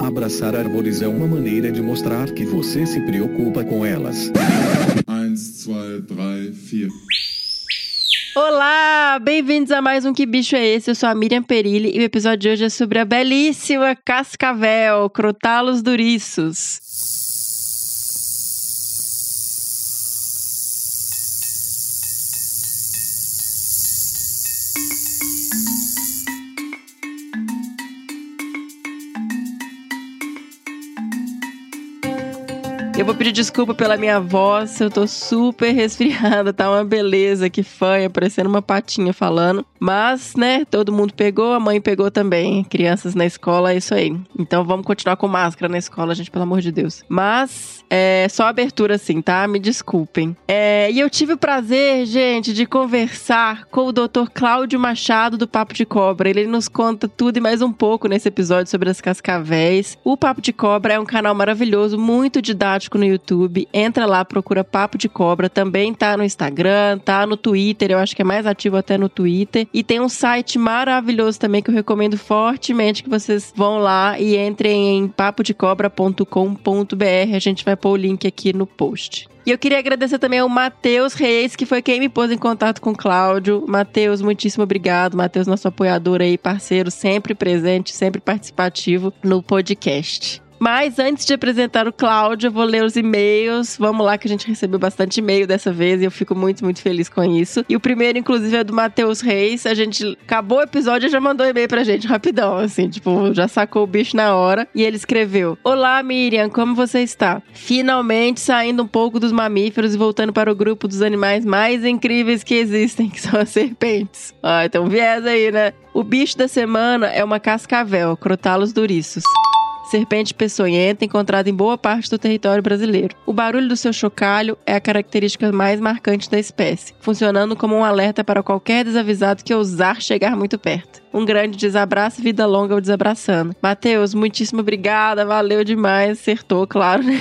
Abraçar árvores é uma maneira de mostrar que você se preocupa com elas. 1, 2, 3, 4. Olá, bem-vindos a mais um Que Bicho é Esse? Eu sou a Miriam Perilli e o episódio de hoje é sobre a belíssima cascavel, Crotalus duriços. Eu vou pedir desculpa pela minha voz, eu tô super resfriada, tá uma beleza, que fanha, parecendo uma patinha falando. Mas, né, todo mundo pegou, a mãe pegou também. Crianças na escola, é isso aí. Então vamos continuar com máscara na escola, gente, pelo amor de Deus. Mas, é só abertura assim, tá? Me desculpem. É, e eu tive o prazer, gente, de conversar com o Dr. Cláudio Machado do Papo de Cobra. Ele nos conta tudo e mais um pouco nesse episódio sobre as cascavéis. O Papo de Cobra é um canal maravilhoso, muito didático no YouTube. Entra lá, procura Papo de Cobra. Também tá no Instagram, tá no Twitter. Eu acho que é mais ativo até no Twitter. E tem um site maravilhoso também que eu recomendo fortemente que vocês vão lá e entrem em papodecobra.com.br. A gente vai pôr o link aqui no post. E eu queria agradecer também ao Matheus Reis, que foi quem me pôs em contato com o Cláudio. Matheus, muitíssimo obrigado. Matheus, nosso apoiador aí, parceiro, sempre presente, sempre participativo no podcast. Mas antes de apresentar o Cláudio, eu vou ler os e-mails. Vamos lá, que a gente recebeu bastante e-mail dessa vez e eu fico muito, muito feliz com isso. E o primeiro, inclusive, é do Matheus Reis. A gente acabou o episódio e já mandou e-mail pra gente rapidão, assim, tipo, já sacou o bicho na hora. E ele escreveu: Olá, Miriam, como você está? Finalmente saindo um pouco dos mamíferos e voltando para o grupo dos animais mais incríveis que existem, que são as serpentes. Ah, então viés aí, né? O bicho da semana é uma cascavel, Crotalus duriços serpente peçonhenta encontrada em boa parte do território brasileiro. O barulho do seu chocalho é a característica mais marcante da espécie, funcionando como um alerta para qualquer desavisado que ousar chegar muito perto. Um grande desabraço vida longa ao desabraçando. Matheus, muitíssimo obrigada, valeu demais, acertou, claro, né?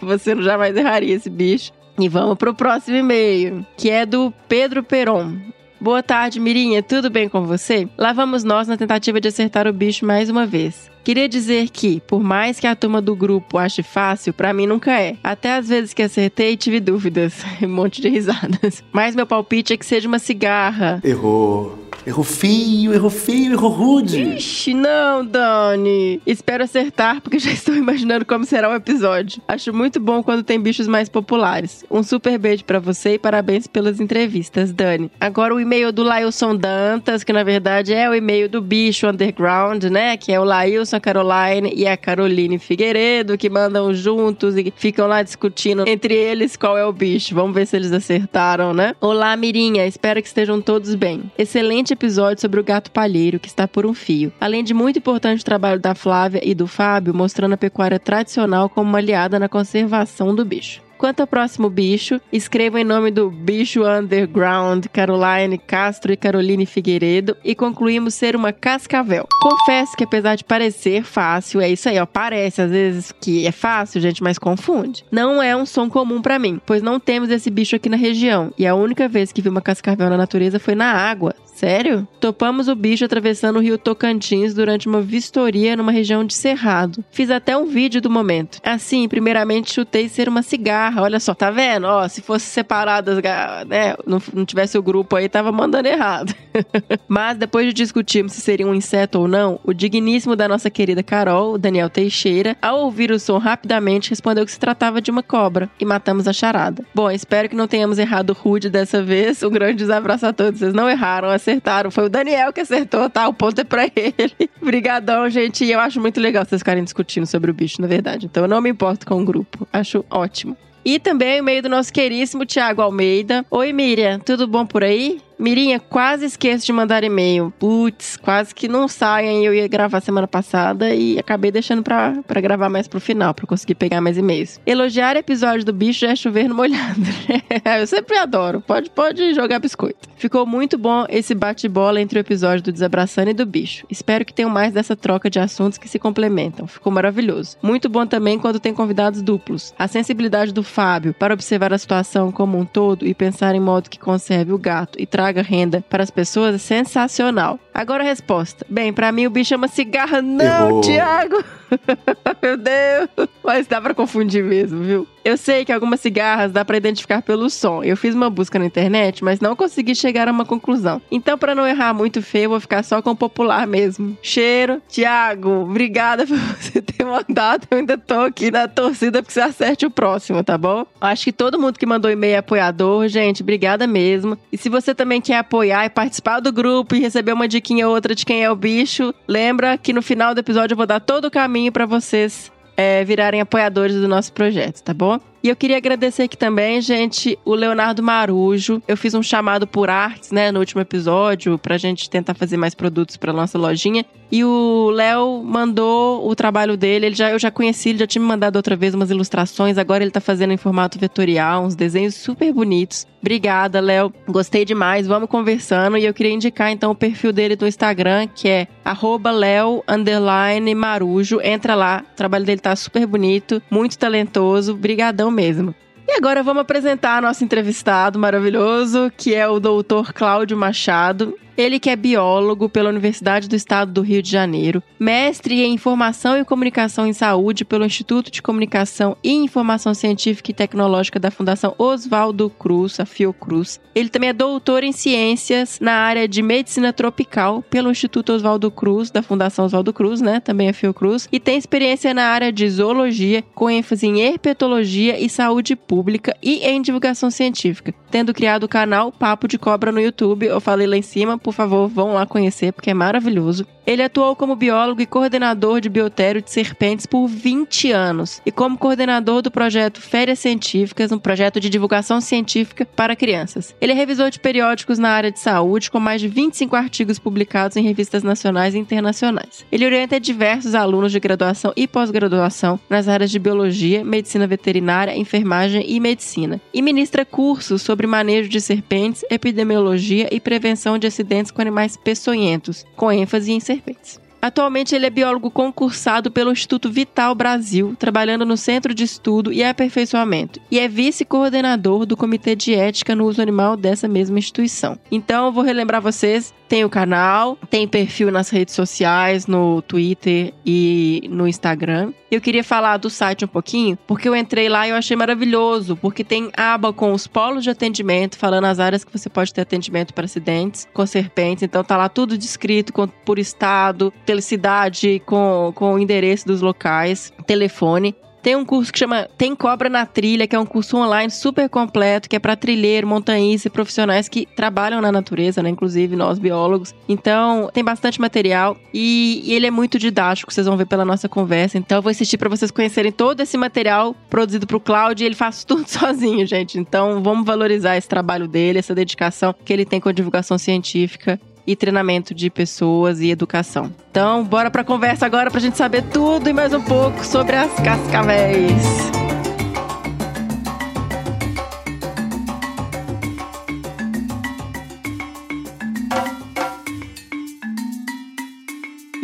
Você não jamais erraria esse bicho. E vamos pro próximo e-mail, que é do Pedro Peron. Boa tarde, Mirinha, tudo bem com você? Lá vamos nós na tentativa de acertar o bicho mais uma vez. Queria dizer que, por mais que a turma do grupo ache fácil, para mim nunca é. Até às vezes que acertei, tive dúvidas. um monte de risadas. Mas meu palpite é que seja uma cigarra. Errou. Errou feio, errou feio, errou rude. Ixi, não, Dani. Espero acertar, porque já estou imaginando como será o episódio. Acho muito bom quando tem bichos mais populares. Um super beijo para você e parabéns pelas entrevistas, Dani. Agora o e-mail do Lailson Dantas, que na verdade é o e-mail do bicho underground, né? Que é o Lailson, Caroline e a Caroline Figueiredo, que mandam juntos e ficam lá discutindo entre eles qual é o bicho. Vamos ver se eles acertaram, né? Olá, Mirinha. Espero que estejam todos bem. Excelente episódio sobre o gato palheiro que está por um fio. Além de muito importante trabalho da Flávia e do Fábio, mostrando a pecuária tradicional como uma aliada na conservação do bicho. Quanto ao próximo bicho, escreva em nome do Bicho Underground, Caroline Castro e Caroline Figueiredo e concluímos ser uma cascavel. Confesso que apesar de parecer fácil, é isso aí, ó, parece às vezes que é fácil, gente, mas confunde. Não é um som comum para mim, pois não temos esse bicho aqui na região e a única vez que vi uma cascavel na natureza foi na água. Sério? Topamos o bicho atravessando o rio Tocantins durante uma vistoria numa região de Cerrado. Fiz até um vídeo do momento. Assim, primeiramente chutei ser uma cigarra. Olha só, tá vendo? Ó, se fosse separadas, né? Não, não tivesse o grupo aí, tava mandando errado. Mas depois de discutirmos se seria um inseto ou não, o digníssimo da nossa querida Carol, Daniel Teixeira, ao ouvir o som rapidamente respondeu que se tratava de uma cobra e matamos a charada. Bom, espero que não tenhamos errado rude dessa vez. Um grande abraço a todos. Vocês não erraram, acertaram. Foi o Daniel que acertou, tá? O ponto é pra ele. Obrigadão, gente. E eu acho muito legal vocês ficarem discutindo sobre o bicho, na verdade. Então eu não me importo com o grupo. Acho ótimo. E também o e-mail do nosso queríssimo Tiago Almeida. Oi, Miriam, tudo bom por aí? Mirinha, quase esqueço de mandar e-mail. Putz, quase que não saem. Eu ia gravar semana passada e acabei deixando pra, gravar mais pro final, pra conseguir pegar mais e-mails. Elogiar episódio do bicho já é chover no molhado. eu sempre adoro. Pode, pode jogar biscoito. Ficou muito bom esse bate-bola entre o episódio do Desabraçando e do bicho. Espero que tenham mais dessa troca de assuntos que se complementam. Ficou maravilhoso. Muito bom também quando tem convidados duplos. A sensibilidade do Fábio para observar a situação como um todo e pensar em modo que conserve o gato e traga traga renda para as pessoas é sensacional. Agora a resposta. Bem, para mim o bicho chama cigarra. Não. Tiago! Meu Deus! Mas dá pra confundir mesmo, viu? Eu sei que algumas cigarras dá pra identificar pelo som. Eu fiz uma busca na internet, mas não consegui chegar a uma conclusão. Então, pra não errar muito feio, vou ficar só com o popular mesmo. Cheiro. Tiago, obrigada por você ter mandado. Eu ainda tô aqui na torcida pra que você acerte o próximo, tá bom? Acho que todo mundo que mandou e-mail é apoiador, gente. Obrigada mesmo. E se você também quer apoiar e participar do grupo e receber uma diquinha ou outra de quem é o bicho, lembra que no final do episódio eu vou dar todo o caminho pra vocês é, virarem apoiadores do nosso projeto, tá bom? E eu queria agradecer aqui também, gente, o Leonardo Marujo. Eu fiz um chamado por artes, né, no último episódio, pra gente tentar fazer mais produtos pra nossa lojinha. E o Léo mandou o trabalho dele. Ele já, eu já conheci, ele já tinha me mandado outra vez umas ilustrações. Agora ele tá fazendo em formato vetorial, uns desenhos super bonitos. Obrigada, Léo. Gostei demais. Vamos conversando. E eu queria indicar então o perfil dele do Instagram, que é arroba Léo underline Marujo. Entra lá. O trabalho dele tá super bonito, muito talentoso. Brigadão mesmo. E agora vamos apresentar nosso entrevistado maravilhoso, que é o doutor Cláudio Machado. Ele que é biólogo pela Universidade do Estado do Rio de Janeiro, mestre em Informação e Comunicação em Saúde pelo Instituto de Comunicação e Informação Científica e Tecnológica da Fundação Oswaldo Cruz, a Fiocruz. Ele também é doutor em Ciências na área de Medicina Tropical pelo Instituto Oswaldo Cruz, da Fundação Oswaldo Cruz, né? Também a Fiocruz. E tem experiência na área de Zoologia, com ênfase em Herpetologia e Saúde Pública e em Divulgação Científica, tendo criado o canal Papo de Cobra no YouTube. Eu falei lá em cima, por favor, vão lá conhecer, porque é maravilhoso. Ele atuou como biólogo e coordenador de biotério de serpentes por 20 anos e como coordenador do projeto Férias Científicas, um projeto de divulgação científica para crianças. Ele é revisor de periódicos na área de saúde, com mais de 25 artigos publicados em revistas nacionais e internacionais. Ele orienta diversos alunos de graduação e pós-graduação nas áreas de biologia, medicina veterinária, enfermagem e medicina, e ministra cursos sobre manejo de serpentes, epidemiologia e prevenção de acidentes com animais peçonhentos, com ênfase em serpentes. Atualmente ele é biólogo concursado pelo Instituto Vital Brasil, trabalhando no Centro de Estudo e Aperfeiçoamento, e é vice-coordenador do Comitê de Ética no Uso Animal dessa mesma instituição. Então, eu vou relembrar vocês, tem o canal, tem perfil nas redes sociais, no Twitter e no Instagram. Eu queria falar do site um pouquinho, porque eu entrei lá e eu achei maravilhoso, porque tem aba com os polos de atendimento, falando as áreas que você pode ter atendimento para acidentes com serpentes. Então tá lá tudo descrito com, por estado, cidade, com, com o endereço dos locais, telefone. Tem um curso que chama Tem Cobra na Trilha, que é um curso online super completo, que é para trilheiro, montanhista e profissionais que trabalham na natureza, né? Inclusive nós biólogos. Então, tem bastante material e, e ele é muito didático, vocês vão ver pela nossa conversa. Então, eu vou assistir para vocês conhecerem todo esse material produzido pro Cláudio ele faz tudo sozinho, gente. Então, vamos valorizar esse trabalho dele, essa dedicação que ele tem com a divulgação científica e treinamento de pessoas e educação. Então, bora pra conversa agora pra gente saber tudo e mais um pouco sobre as cascavéis.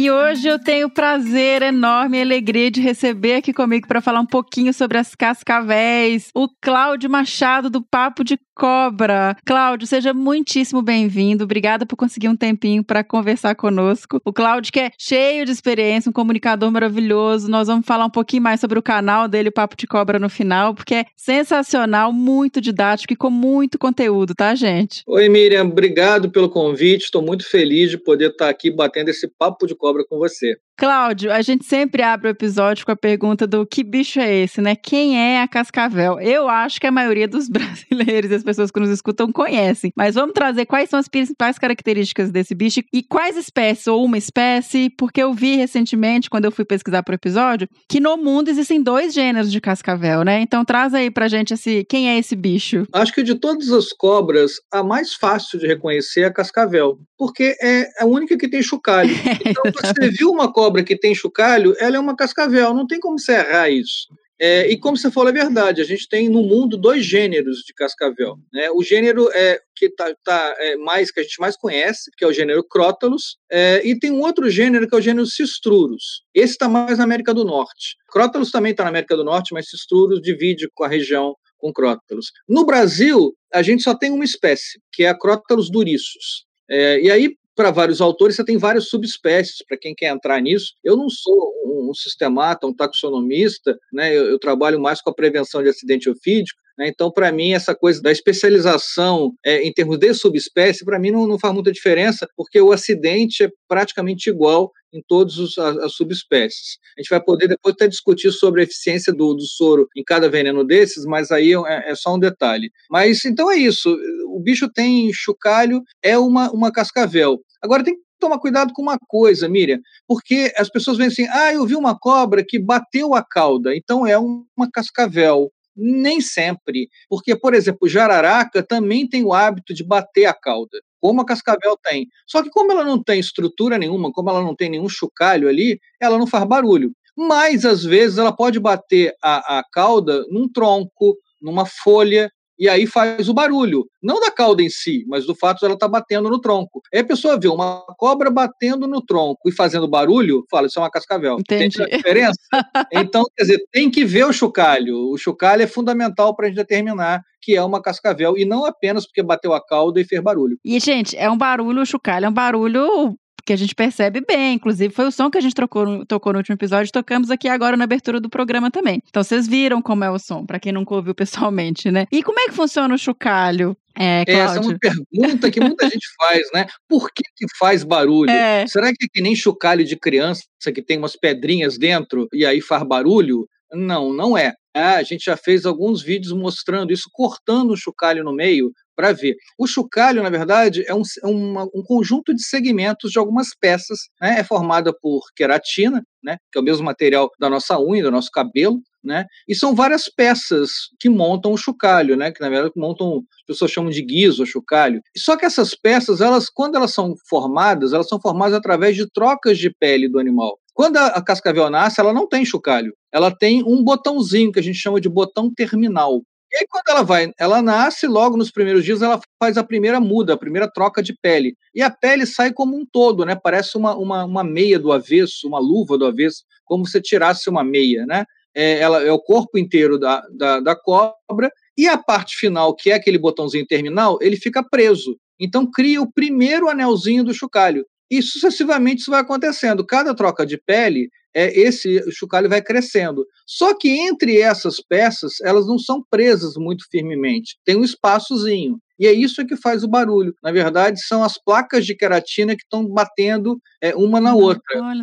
E hoje eu tenho prazer enorme e alegria de receber aqui comigo para falar um pouquinho sobre as cascavéis, o Cláudio Machado do Papo de Cobra. Cláudio, seja muitíssimo bem-vindo. Obrigada por conseguir um tempinho para conversar conosco. O Cláudio, que é cheio de experiência, um comunicador maravilhoso. Nós vamos falar um pouquinho mais sobre o canal dele, o Papo de Cobra, no final, porque é sensacional, muito didático e com muito conteúdo, tá, gente? Oi, Miriam. Obrigado pelo convite. Estou muito feliz de poder estar aqui batendo esse papo de cobra com você. Cláudio, a gente sempre abre o episódio com a pergunta do que bicho é esse, né? Quem é a cascavel? Eu acho que a maioria dos brasileiros e as pessoas que nos escutam conhecem, mas vamos trazer quais são as principais características desse bicho e quais espécies ou uma espécie, porque eu vi recentemente, quando eu fui pesquisar para o episódio, que no mundo existem dois gêneros de cascavel, né? Então traz aí pra gente esse, quem é esse bicho? Acho que de todas as cobras, a mais fácil de reconhecer é a cascavel, porque é a única que tem chocalho. Então, você viu uma cobra que tem chocalho, ela é uma cascavel, não tem como você errar isso. É, e como você falou, é verdade, a gente tem no mundo dois gêneros de cascavel. Né? O gênero é, que, tá, tá, é, mais, que a gente mais conhece, que é o gênero Crotalus, é, e tem um outro gênero que é o gênero Cistrurus. Esse está mais na América do Norte. Crotalus também está na América do Norte, mas Cistrurus divide com a região com crótalos. No Brasil, a gente só tem uma espécie, que é a crótalos duriços. É, e aí, para vários autores, você tem várias subespécies, para quem quer entrar nisso. Eu não sou um sistemata, um taxonomista, né? eu, eu trabalho mais com a prevenção de acidente ofídico? Então, para mim, essa coisa da especialização é, em termos de subespécie, para mim não, não, faz muita diferença, porque o acidente é praticamente igual em todas as, subespécies. A gente vai poder depois até discutir sobre a eficiência do, do soro em cada veneno desses, mas aí é, é, só um detalhe. Mas então é isso. O bicho tem chocalho, é uma, uma cascavel. Agora tem que tomar cuidado com uma coisa, Miriam, porque as pessoas veem assim: ah, eu vi uma cobra que bateu a cauda, então é uma cascavel. Nem sempre, porque, por exemplo, jararaca também tem o hábito de bater a cauda, como a cascavel tem. Só que como ela não tem estrutura nenhuma, como ela não tem nenhum chocalho ali, ela não faz barulho. Mas, às vezes, ela pode bater a, a cauda num tronco, numa folha, e aí faz o barulho, não da cauda em si, mas do fato de ela estar tá batendo no tronco. Aí a pessoa vê uma cobra batendo no tronco e fazendo barulho, fala, isso é uma cascavel. Entendi. Entende a diferença? então, quer dizer, tem que ver o chocalho. O chocalho é fundamental para a gente determinar que é uma cascavel, e não apenas porque bateu a cauda e fez barulho. E, gente, é um barulho, o chocalho é um barulho que a gente percebe bem. Inclusive, foi o som que a gente trocou, tocou no último episódio, tocamos aqui agora na abertura do programa também. Então, vocês viram como é o som, para quem nunca ouviu pessoalmente, né? E como é que funciona o chocalho? É, Essa é uma pergunta que muita gente faz, né? Por que, que faz barulho? É. Será que é que nem chocalho de criança que tem umas pedrinhas dentro e aí faz barulho? Não, não é. Ah, a gente já fez alguns vídeos mostrando isso, cortando o chocalho no meio para ver. O chocalho, na verdade, é um, é uma, um conjunto de segmentos de algumas peças, né? é formada por queratina, né? que é o mesmo material da nossa unha, do nosso cabelo, né? E são várias peças que montam o chocalho, né? Que na verdade montam, as pessoas chamam de guiso, chocalho. Só que essas peças, elas, quando elas são formadas, elas são formadas através de trocas de pele do animal. Quando a, a cascavel nasce, ela não tem chocalho. Ela tem um botãozinho que a gente chama de botão terminal. E aí, quando ela vai, ela nasce, logo nos primeiros dias, ela faz a primeira muda, a primeira troca de pele. E a pele sai como um todo, né? Parece uma, uma, uma meia do avesso, uma luva do avesso, como se tirasse uma meia, né? É, ela é o corpo inteiro da, da, da cobra, e a parte final, que é aquele botãozinho terminal, ele fica preso. Então cria o primeiro anelzinho do chocalho. E sucessivamente isso vai acontecendo. Cada troca de pele, é, esse chocalho vai crescendo. Só que entre essas peças, elas não são presas muito firmemente. Tem um espaçozinho. E é isso que faz o barulho. Na verdade, são as placas de queratina que estão batendo é, uma na outra.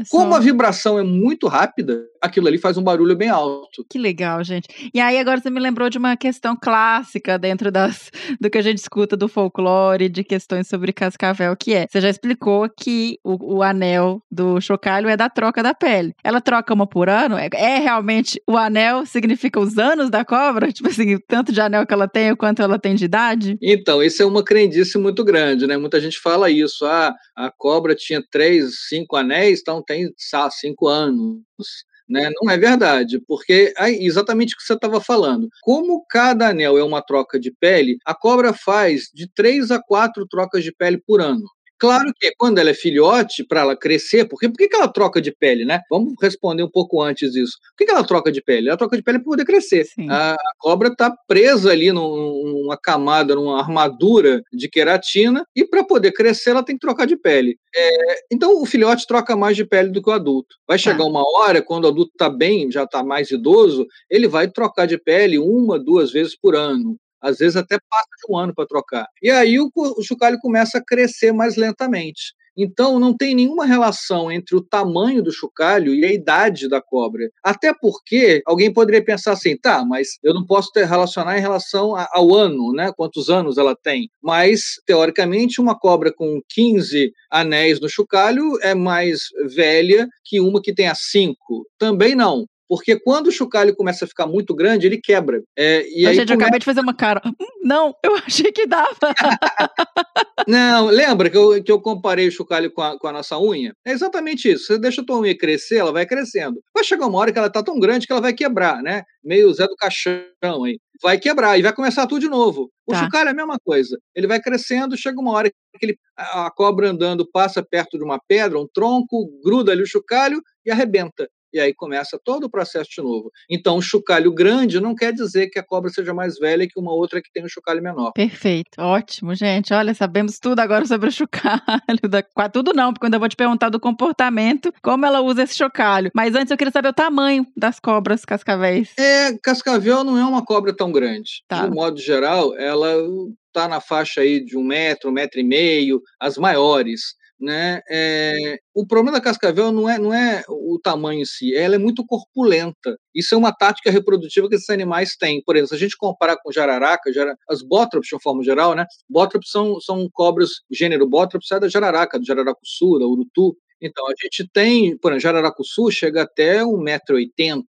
Como a vibração é muito rápida, aquilo ali faz um barulho bem alto. Que legal, gente. E aí agora você me lembrou de uma questão clássica dentro das, do que a gente escuta do folclore, de questões sobre cascavel, que é, você já explicou que o, o anel do chocalho é da troca da pele. Ela troca uma por ano? É, é realmente o anel significa os anos da cobra? Tipo assim, tanto de anel que ela tem, quanto ela tem de idade? Então, isso é uma crendice muito grande, né? Muita gente fala isso. Ah, a cobra tinha três, cinco anéis, então tem cinco anos. Né? Não é verdade, porque é exatamente o que você estava falando. Como cada anel é uma troca de pele, a cobra faz de três a quatro trocas de pele por ano. Claro que quando ela é filhote, para ela crescer, porque por que ela troca de pele, né? Vamos responder um pouco antes disso. Por que ela troca de pele? Ela troca de pele para poder crescer. A, a, cobra está presa ali num, numa camada, numa armadura de queratina, e para poder crescer ela tem que trocar de pele. É, então o filhote troca mais de pele do que o adulto. Vai tá. chegar uma hora, quando o adulto está bem, já está mais idoso, ele vai trocar de pele uma, duas vezes por ano às vezes até passa de um ano para trocar. E aí o, o chocalho começa a crescer mais lentamente. Então, não tem nenhuma relação entre o tamanho do chocalho e a idade da cobra. Até porque alguém poderia pensar assim, tá, mas eu não posso ter, relacionar em relação ao ano, né? Quantos anos ela tem. Mas, teoricamente, uma cobra com 15 anéis no chocalho é mais velha que uma que tenha 5. Também não porque quando o chocalho começa a ficar muito grande, ele quebra. É, e aí gente, começa... eu acabei de fazer uma cara. Hum, não, eu achei que dava. não, lembra que eu, que eu comparei o chocalho com a, com a nossa unha? É exatamente isso. Você deixa a tua unha crescer, ela vai crescendo. Vai chegar uma hora que ela tá tão grande que ela vai quebrar, né? Meio Zé do Caixão aí. Vai quebrar e vai começar tudo de novo. O tá. chocalho é a mesma coisa. Ele vai crescendo, chega uma hora que ele, a cobra andando passa perto de uma pedra, um tronco, gruda ali o chocalho e arrebenta. E aí começa todo o processo de novo. Então, um chocalho grande não quer dizer que a cobra seja mais velha que uma outra que tem um chocalho menor. Perfeito, ótimo, gente. Olha, sabemos tudo agora sobre o chocalho. Da... Tudo não, porque quando eu vou te perguntar do comportamento, como ela usa esse chocalho. Mas antes eu queria saber o tamanho das cobras cascavéis. É, cascavel não é uma cobra tão grande. Tá. De um modo geral, ela está na faixa aí de um metro, um metro e meio, as maiores. Né? É, o problema da cascavel não é, não é o tamanho em si, ela é muito corpulenta. Isso é uma tática reprodutiva que esses animais têm. Por exemplo, se a gente comparar com jararaca, jara, as bótrops de uma forma geral, né? Bótrops são, são cobras, o gênero bótrops é da jararaca, do jararacuçu, da urutu. Então, a gente tem, por exemplo, jararacuçu chega até 1,80m,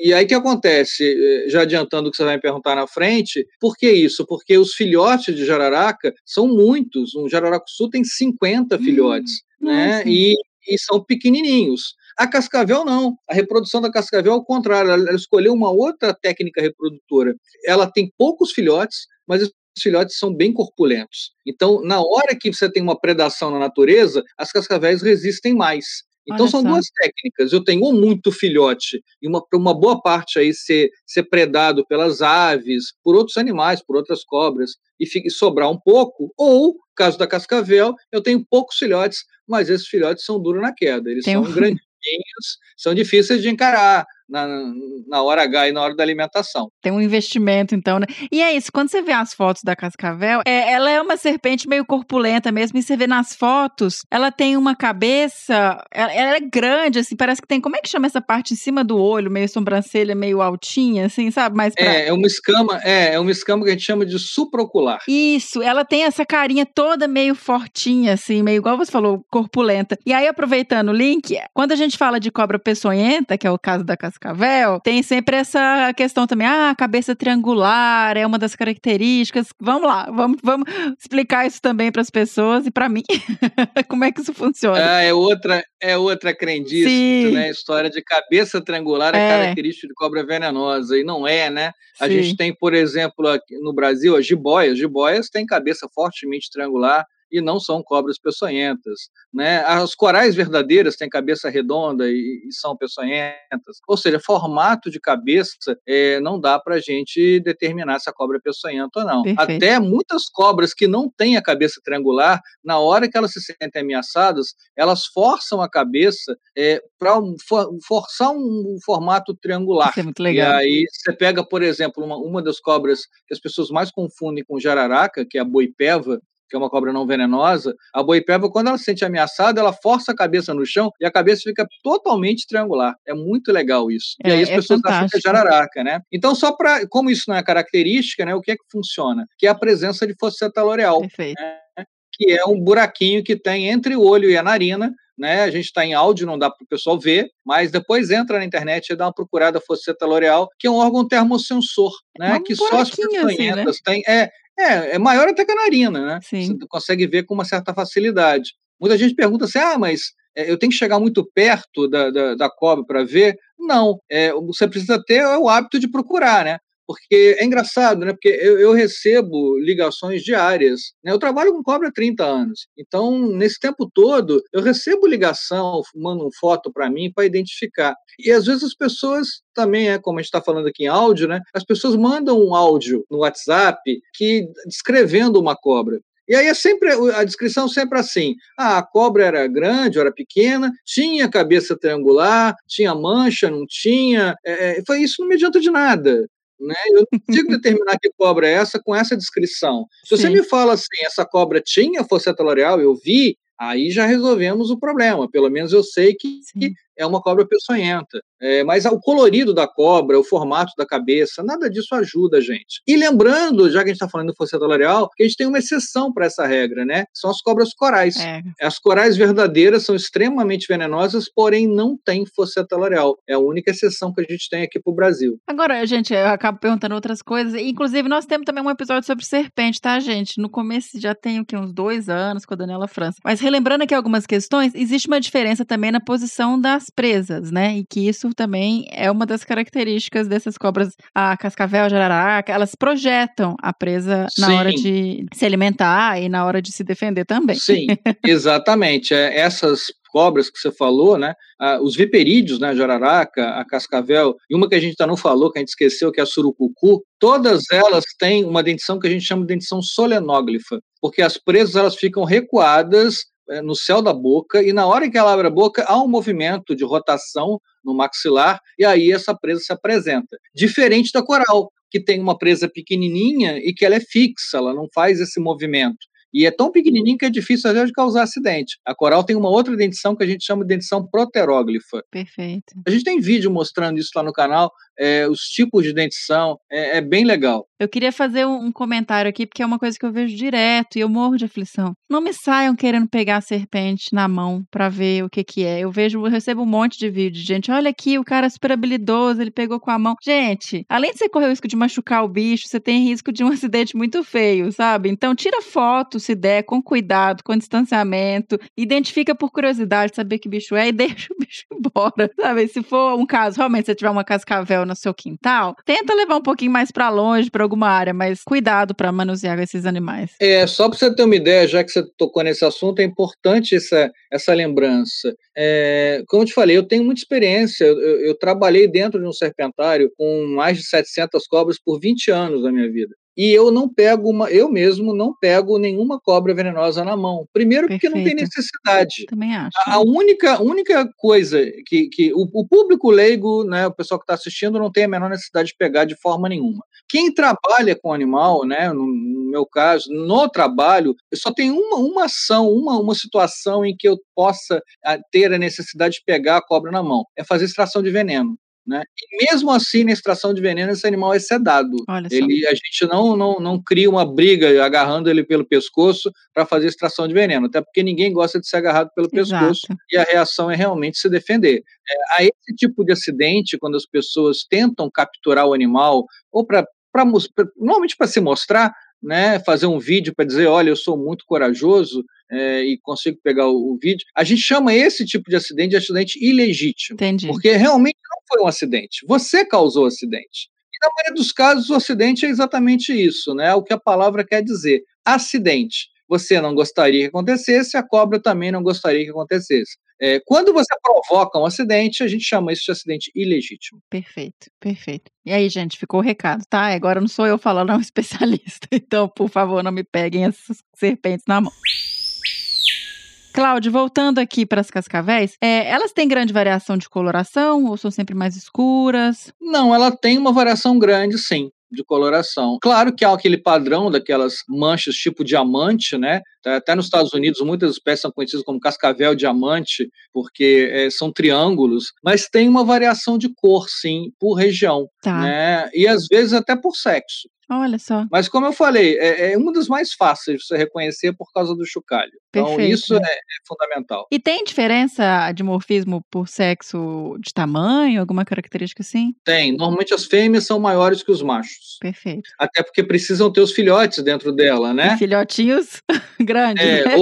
e aí o que acontece, eh, já adiantando o que você vai me perguntar na frente, por que isso? Porque os filhotes de jararaca são muitos, um jararacuçu tem 50 hum, filhotes, né? E, e são pequenininhos. A cascavel não. A reprodução da cascavel, ao contrário, ela escolheu uma outra técnica reprodutora. Ela tem poucos filhotes, mas os filhotes são bem corpulentos. Então, na hora que você tem uma predação na natureza, as cascavéis resistem mais. Então Olha são só. duas técnicas. Eu tenho ou muito filhote e uma, uma boa parte aí ser, ser predado pelas aves, por outros animais, por outras cobras, e, fique, sobrar um pouco, ou, caso da cascavel, eu tenho poucos filhotes, mas esses filhotes são duros na queda. Eles Tem são um... grandinhos, são difíceis de encarar na, na hora H e na hora da alimentação. Tem um investimento, então, né? E é isso, quando você vê as fotos da cascavel, é, ela é uma serpente meio corpulenta mesmo, e você vê nas fotos, ela tem uma cabeça, ela, ela, é grande, assim, parece que tem, como é que chama essa parte em cima do olho, meio sobrancelha, meio altinha, assim, sabe? Mais pra... É, é uma escama, é, é uma escama que a gente chama de supraocular. Isso, ela tem essa carinha toda meio fortinha, assim, meio igual você falou, corpulenta. E aí, aproveitando o link, quando a gente fala de cobra peçonhenta, que é o caso da cascavel, cascavel, tem sempre essa questão também, ah, cabeça triangular é uma das características. Vamos lá, vamos, vamos explicar isso também para as pessoas e para mim. Como é que isso funciona? Ah, é outra, é outra crendice, Sim. né? História de cabeça triangular é, é característica de cobra venenosa e não é, né? A Sim. gente tem, por exemplo, aqui no Brasil, as jiboias. Jiboias têm cabeça fortemente triangular e não são cobras peçonhentas. Né? As corais verdadeiras têm cabeça redonda e, e são peçonhentas. Ou seja, formato de cabeça é, não dá para a gente determinar se a cobra é peçonhenta ou não. Perfeito. Até muitas cobras que não têm a cabeça triangular, na hora que elas se sentem ameaçadas, elas forçam a cabeça é, para um, for, forçar um formato triangular. Isso é muito legal. E aí você pega, por exemplo, uma, uma das cobras que as pessoas mais confundem com jararaca, que é a boipeva, que é uma cobra não venenosa, a boipeba, quando ela se sente ameaçada, ela força a cabeça no chão e a cabeça fica totalmente triangular. É muito legal isso. É, e aí as é pessoas fantástico. acham que é jararaca, né? Então, só para. Como isso não é característica, né? O que é que funciona? Que é a presença de fosseta loreal. Perfeito. Né? Que é um buraquinho que tem entre o olho e a narina, né? A gente está em áudio, não dá para o pessoal ver, mas depois entra na internet e dá uma procurada fosseta loreal, que é um órgão termosensor, né? Que só as peçonhentas assim, né? têm. É, é, é maior até que a narina, né? Sim. Você consegue ver com uma certa facilidade. Muita gente pergunta assim: ah, mas é, eu tenho que chegar muito perto da, da, da cobra para ver? Não, é, você precisa ter o hábito de procurar, né? Porque é engraçado, né? Porque eu, eu recebo ligações diárias. Né? Eu trabalho com cobra há 30 anos. Então, nesse tempo todo, eu recebo ligação, mandam foto para mim para identificar. E às vezes as pessoas também, é, como a gente está falando aqui em áudio, né? As pessoas mandam um áudio no WhatsApp que descrevendo uma cobra. E aí é sempre a descrição sempre assim: ah, a cobra era grande, era pequena, tinha cabeça triangular, tinha mancha, não tinha. É, foi isso não me adianta de nada. Né? Eu não consigo determinar que cobra é essa com essa descrição. Se Sim. você me fala assim, essa cobra tinha fosseta loreal, eu vi, aí já resolvemos o problema. Pelo menos eu sei que, que é uma cobra peçonhenta. É, mas o colorido da cobra, o formato da cabeça, nada disso ajuda a gente. E lembrando, já que a gente está falando do fosseta loreal, que a gente tem uma exceção para essa regra, né? São as cobras corais. É. As corais verdadeiras são extremamente venenosas, porém não têm fosseta loreal. É a única exceção que a gente tem aqui para o Brasil. Agora, gente, eu acabo perguntando outras coisas. Inclusive, nós temos também um episódio sobre serpente, tá, gente? No começo já tem aqui uns dois anos com a Daniela França. Mas relembrando aqui algumas questões, existe uma diferença também na posição das presas, né? E que isso também é uma das características dessas cobras, a cascavel, a jararaca, elas projetam a presa na Sim. hora de se alimentar e na hora de se defender também. Sim, exatamente. É, essas cobras que você falou, né? ah, os viperídeos, né? A jararaca, a cascavel, e uma que a gente ainda não falou, que a gente esqueceu, que é a surucucu, todas elas têm uma dentição que a gente chama de dentição solenóglifa, porque as presas elas ficam recuadas no céu da boca e na hora que ela abre a boca há um movimento de rotação no maxilar e aí essa presa se apresenta. Diferente da coral, que tem uma presa pequenininha e que ela é fixa, ela não faz esse movimento. E é tão pequenininho que é difícil às vezes de causar acidente. A coral tem uma outra dentição que a gente chama de dentição proteróglifa. Perfeito. A gente tem vídeo mostrando isso lá no canal, é, os tipos de dentição, é, é bem legal. Eu queria fazer um comentário aqui, porque é uma coisa que eu vejo direto e eu morro de aflição. Não me saiam querendo pegar a serpente na mão pra ver o que que é. Eu vejo, eu recebo um monte de vídeo de gente. Olha aqui, o cara é super habilidoso, ele pegou com a mão. Gente, além de você correr o risco de machucar o bicho, você tem risco de um acidente muito feio, sabe? Então tira foto, se der, com cuidado, com distanciamento, identifica por curiosidade, saber que bicho é e deixa o bicho embora, sabe? Se for um caso, realmente, você tiver uma cascavel no seu quintal, tenta levar um pouquinho mais pra longe, pra alguma área, mas cuidado pra manusear esses animais. É, só para você ter uma ideia, já que você tocou nesse assunto, é importante essa, essa lembrança. É, como eu te falei, eu tenho muita experiência, eu, eu- eu trabalhei dentro de um serpentário com mais de 700 cobras por 20 anos da minha vida. E eu não pego uma, eu mesmo não pego nenhuma cobra venenosa na mão. Primeiro porque não tem necessidade. Também acho. A a única, única coisa que, que o, o público leigo, né, o pessoal que está assistindo, não tem a menor necessidade de pegar de forma nenhuma. Quem trabalha com animal, né, no, no meu caso, no trabalho, eu só tem uma, uma ação, uma, uma situação em que eu possa ah, ter a necessidade de pegar a cobra na mão. É fazer extração de veneno. Né? E mesmo assim, na extração de veneno, esse animal é sedado. Ele, a gente não, não, não cria uma briga agarrando ele pelo pescoço para fazer extração de veneno, até porque ninguém gosta de ser agarrado pelo pescoço Exato. e a reação é realmente se defender. É, a esse tipo de acidente, quando as pessoas tentam capturar o animal, ou para normalmente para se mostrar, né, fazer um vídeo para dizer, olha, eu sou muito corajoso é, e consigo pegar o, o vídeo, a gente chama esse tipo de acidente de acidente ilegítimo. Entendi. Porque realmente não foi um acidente. Você causou o acidente. E na maioria dos casos, o acidente é exatamente isso, né? O que a palavra quer dizer. Acidente. Você não gostaria que acontecesse, a cobra também não gostaria que acontecesse. É, quando você provoca um acidente, a gente chama isso de acidente ilegítimo. Perfeito, perfeito. E aí, gente, ficou o recado, tá? Agora não sou eu falando, é um especialista. Então, por favor, não me peguem essas serpentes na mão. Cláudio, voltando aqui para as cascavéis, é, elas têm grande variação de coloração ou são sempre mais escuras? Não, ela tem uma variação grande, sim, de coloração. Claro que há aquele padrão daquelas manchas tipo diamante, né? Tá- Até nos Estados Unidos, muitas espécies são conhecidas como cascavel diamante, porque eh, são triângulos, mas tem uma variação de cor, sim, por região, Tá. né? E às vezes até por sexo. Olha só. Mas como eu falei, é, é uma das mais fáceis de você reconhecer por causa do chocalho. Então Perfeito. isso é, é fundamental. E tem diferença de morfismo por sexo de tamanho, alguma característica assim? Tem. Normalmente as fêmeas são maiores que os machos. Perfeito. Até porque precisam ter os filhotes dentro dela, né? E filhotinhos grandes. É, né?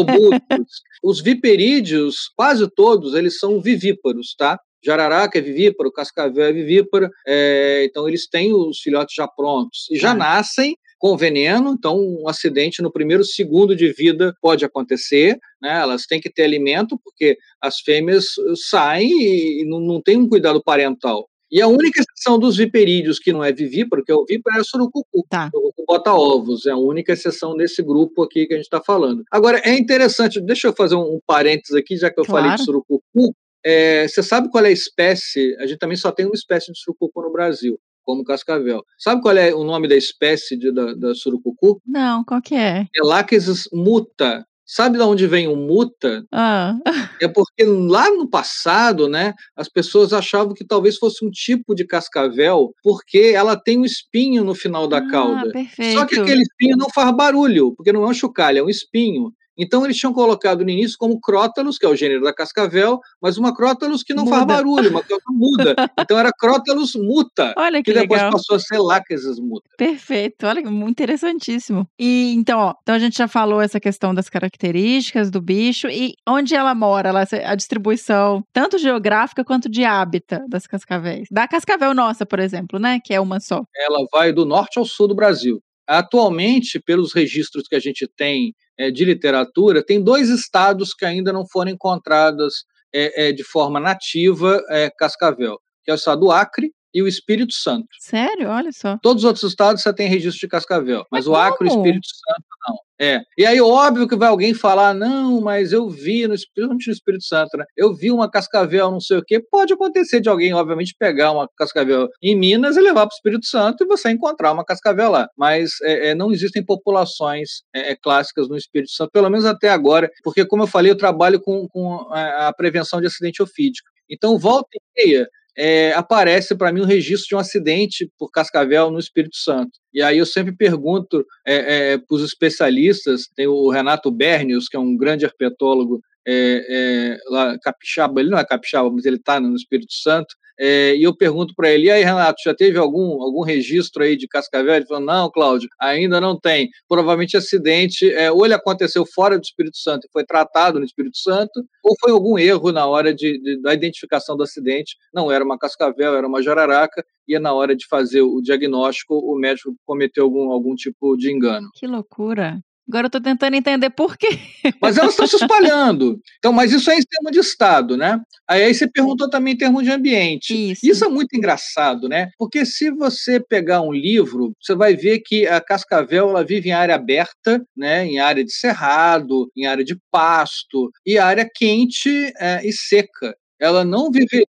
Os viperídeos, quase todos, eles são vivíparos, tá? Jararaca é vivíparo, cascavel é vivíparo, é, então eles têm os filhotes já prontos e já Tá. nascem com veneno, então um acidente no primeiro segundo de vida pode acontecer, né? Elas têm que ter alimento porque as fêmeas eh, saem e não, não tem um cuidado parental. E a única exceção dos viperídeos que não é vivíparo, que é o víparo, é surucucu. Tá. O surucucu bota ovos, é a única exceção desse grupo aqui que a gente está falando. Agora, é interessante, deixa eu fazer um, um parênteses aqui, já que eu falei Claro. de surucucu. É, você sabe qual é a espécie? A gente também só tem uma espécie de surucucu no Brasil, como cascavel. Sabe qual é o nome da espécie de, da, da surucucu? Não, qual que é? É Lachesis muta. Sabe de onde vem o muta? Ah, É porque lá no passado, né, as pessoas achavam que talvez fosse um tipo de cascavel, porque ela tem um espinho no final da ah, cauda. perfeito. Só que aquele espinho não faz barulho, porque não é um chocalho, é um espinho. Então eles tinham colocado no início como Crótalos, que é o gênero da cascavel, mas uma Crótalos que não Muda. faz barulho, uma Crótalos muda. Então era Crótalos muta, Olha que que depois legal. passou a ser Láquesis muta. Perfeito, olha, muito interessantíssimo. E então, ó, então a gente já falou essa questão das características do bicho e onde ela mora, ela, a distribuição tanto geográfica quanto de hábitat das cascavéis. Da cascavel nossa, por exemplo, né, que é uma só. Ela vai do norte ao sul do Brasil. Atualmente, pelos registros que a gente tem eh, de literatura, tem dois estados que ainda não foram encontradas eh, eh, de forma nativa eh, cascavel, que é o estado do Acre e o Espírito Santo. Sério? Olha só. Todos os outros estados você tem registro de cascavel, mas, Mas o Acre e o? Espírito Santo não. É. E aí, óbvio que vai alguém falar, não, mas eu vi, no Espírito, no Espírito Santo, né? Eu vi uma cascavel, não sei o quê. Pode acontecer de alguém, obviamente, pegar uma cascavel em Minas e levar para o Espírito Santo e você encontrar uma cascavel lá. Mas é, é, não existem populações é, é, clássicas no Espírito Santo, pelo menos até agora, porque, como eu falei, eu trabalho com, com a, a prevenção de acidente ofídico. Então, volta e meia, é, aparece para mim o registro de um acidente por cascavel no Espírito Santo. E aí eu sempre pergunto é, é, para os especialistas, tem o Renato Bernius, que é um grande herpetólogo é, lá, capixaba, ele não é capixaba, mas ele está no Espírito Santo, é, e eu pergunto para ele, e aí, Renato, já teve algum, algum registro aí de cascavel? Ele falou, não, Cláudio, ainda não tem. Provavelmente acidente, é, ou ele aconteceu fora do Espírito Santo e foi tratado no Espírito Santo, ou foi algum erro na hora de, de, da identificação do acidente. Não era uma cascavel, era uma jararaca, e na hora de fazer o diagnóstico, o médico cometeu algum, algum tipo de engano. Que loucura. Agora eu tô tentando entender por quê. Mas elas estão se espalhando. Então, mas isso é em termos de Estado, né? Aí você perguntou também em termos de ambiente. Isso. isso é muito engraçado, né? Porque se você pegar um livro, você vai ver que a cascavel ela vive em área aberta, né? Em área de cerrado, em área de pasto e área quente é, e seca. Ela não viveria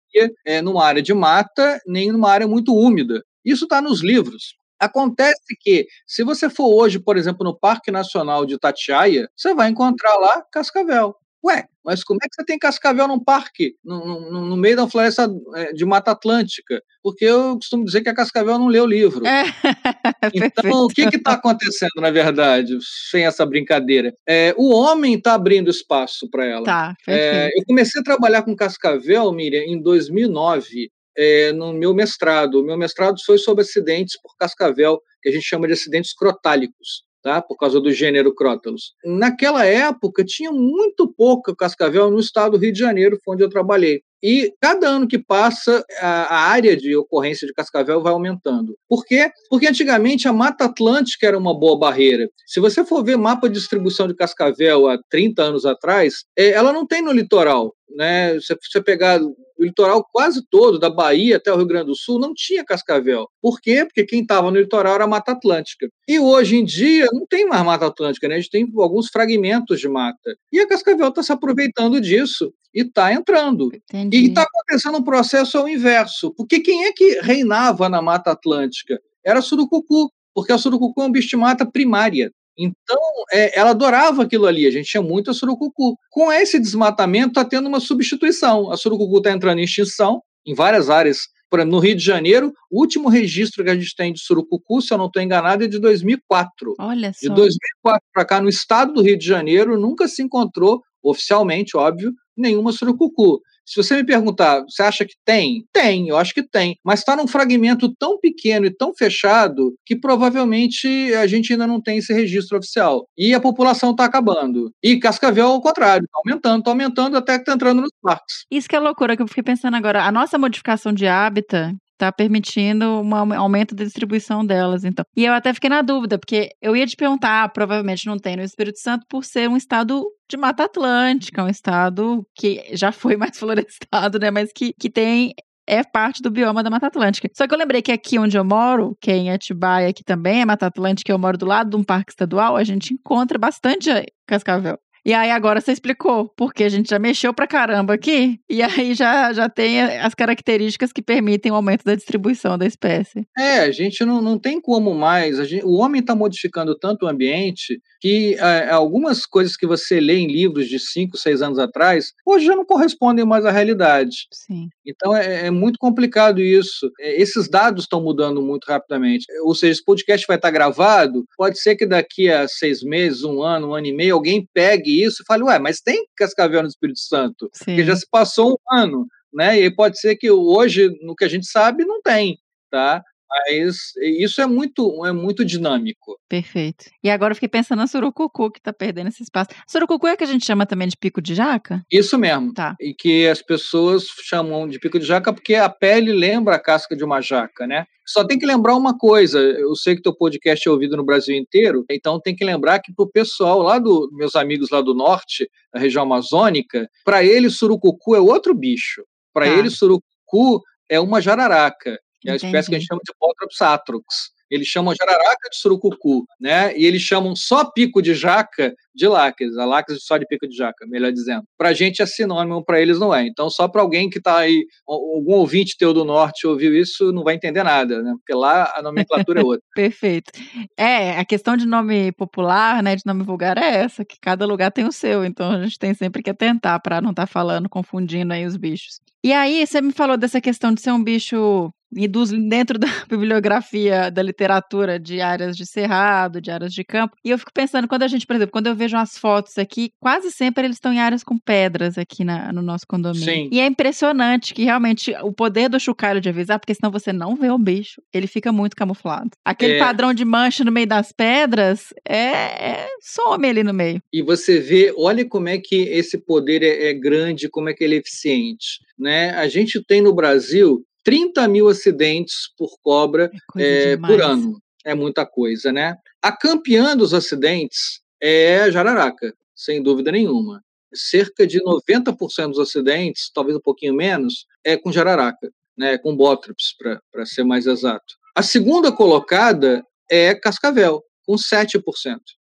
é, numa área de mata nem numa área muito úmida. Isso está nos livros. Acontece que, se você for hoje, por exemplo, no Parque Nacional de Itatiaia, você vai encontrar lá cascavel. Ué, mas como é que você tem cascavel num parque, no, no, no meio da floresta é, de Mata Atlântica? Porque eu costumo dizer que a cascavel não lê o livro. É. Então, o que está acontecendo, na verdade, sem essa brincadeira? É, o homem está abrindo espaço para ela. Tá, é, eu comecei a trabalhar com cascavel, Miriam, em 2009 é, no meu mestrado. O meu mestrado foi sobre acidentes por cascavel, que a gente chama de acidentes crotálicos. Tá? Por causa do gênero Crótalos. Naquela época, tinha muito pouco cascavel no estado do Rio de Janeiro, foi onde eu trabalhei. E cada ano que passa, a, a, área de ocorrência de cascavel vai aumentando. Por quê? Porque antigamente a Mata Atlântica era uma boa barreira. Se você for ver mapa de distribuição de cascavel há 30 anos atrás, é, ela não tem no litoral. Né? Se você pegar o litoral quase todo, da Bahia até o Rio Grande do Sul, não tinha cascavel. Por quê? Porque quem estava no litoral era a Mata Atlântica. E hoje em dia não tem mais Mata Atlântica, né? a gente tem alguns fragmentos de mata. E a cascavel está se aproveitando disso e está entrando. Entendi. E está acontecendo um processo ao inverso. Porque quem é que reinava na Mata Atlântica? Era a surucucu, porque a surucucu é um bicho de mata primária. Então, é, ela adorava aquilo ali, a gente tinha muita surucucu. Com esse desmatamento, está tendo uma substituição. A surucucu está entrando em extinção em várias áreas. Por exemplo, no Rio de Janeiro, o último registro que a gente tem de surucucu, se eu não estou enganado, é de 2004. Olha só. De 2004 para cá, no estado do Rio de Janeiro, nunca se encontrou, oficialmente, óbvio, nenhuma surucucu. Se você me perguntar, você acha que tem? Tem, eu acho que tem. Mas está num fragmento tão pequeno e tão fechado que provavelmente a gente ainda não tem esse registro oficial. E a população está acabando. E Cascavel, ao contrário, está aumentando, está aumentando até que está entrando nos parques. Isso que é loucura, que eu fiquei pensando agora. A nossa modificação de hábitat está permitindo um aumento da distribuição delas, então. E eu até fiquei na dúvida, porque eu ia te perguntar, ah, provavelmente não tem no Espírito Santo por ser um estado de Mata Atlântica, um estado que já foi mais florestado, né, mas que, que tem é parte do bioma da Mata Atlântica. Só que eu lembrei que aqui onde eu moro, que é em Atibaia, que também é Mata Atlântica, eu moro do lado de um parque estadual, a gente encontra bastante cascavel. E aí agora você explicou, porque a gente já mexeu pra caramba aqui, e aí já, já tem as características que permitem o aumento da distribuição da espécie. É, a gente não, não tem como mais. Gente, o homem está modificando tanto o ambiente que é, algumas coisas que você lê em livros de 5, 6 anos atrás, hoje já não correspondem mais à realidade. Sim. Então é, é muito complicado isso. É, esses dados estão mudando muito rapidamente. Ou seja, esse podcast vai estar gravado, pode ser que daqui a seis meses, um ano, um ano e meio, alguém pegue pegue isso e fale, ué, mas tem cascavel no Espírito Santo? Sim. Porque já se passou um ano, né? E pode ser que hoje, no que a gente sabe, não tem, tá? Mas isso é muito, é muito dinâmico. Perfeito. E agora eu fiquei pensando na surucucu, que tá perdendo esse espaço. Surucucu é que a gente chama também de pico de jaca? Isso mesmo. Tá. E que as pessoas chamam de pico de jaca porque a pele lembra a casca de uma jaca, né? Só tem que lembrar uma coisa, eu sei que teu podcast é ouvido no Brasil inteiro, então tem que lembrar que pro pessoal lá do meus amigos lá do norte, da região amazônica, para eles surucucu é outro bicho. Para Tá. eles surucucu é uma jararaca, que é a espécie que a gente chama de Botrops atrox. Eles chamam jararaca de surucucu, né? E eles chamam só pico de jaca de láqueas, a láqueas só de pico de jaca, melhor dizendo. Pra gente é sinônimo, pra eles não é. Então, só pra alguém que tá aí, al- algum ouvinte teu do norte ouviu isso, não vai entender nada, né? Porque lá a nomenclatura é outra. Perfeito. É, a questão de nome popular, né, de nome vulgar é essa, que cada lugar tem o seu, então a gente tem sempre que atentar para não estar falando, confundindo aí os bichos. E aí, você me falou dessa questão de ser um bicho e dos- dentro da bibliografia da literatura de áreas de cerrado, de áreas de campo. E eu fico pensando, quando a gente, por exemplo, quando eu vejo as fotos aqui, quase sempre eles estão em áreas com pedras aqui na- no nosso condomínio. Sim. E é impressionante que realmente o poder do chocalho de avisar, porque senão você não vê o bicho, ele fica muito camuflado. Aquele É. padrão de mancha no meio das pedras é, é- some ali no meio. E você vê, olha como é que esse poder é, é grande, como é que ele é eficiente. Né? A gente tem no Brasil 30 mil acidentes por cobra É é, por ano. É muita coisa, né? A campeã dos acidentes é a jararaca, sem dúvida nenhuma. Cerca de 90% dos acidentes, talvez um pouquinho menos, é com jararaca, né? com bótrops, para ser mais exato. A segunda colocada é cascavel, com 7%.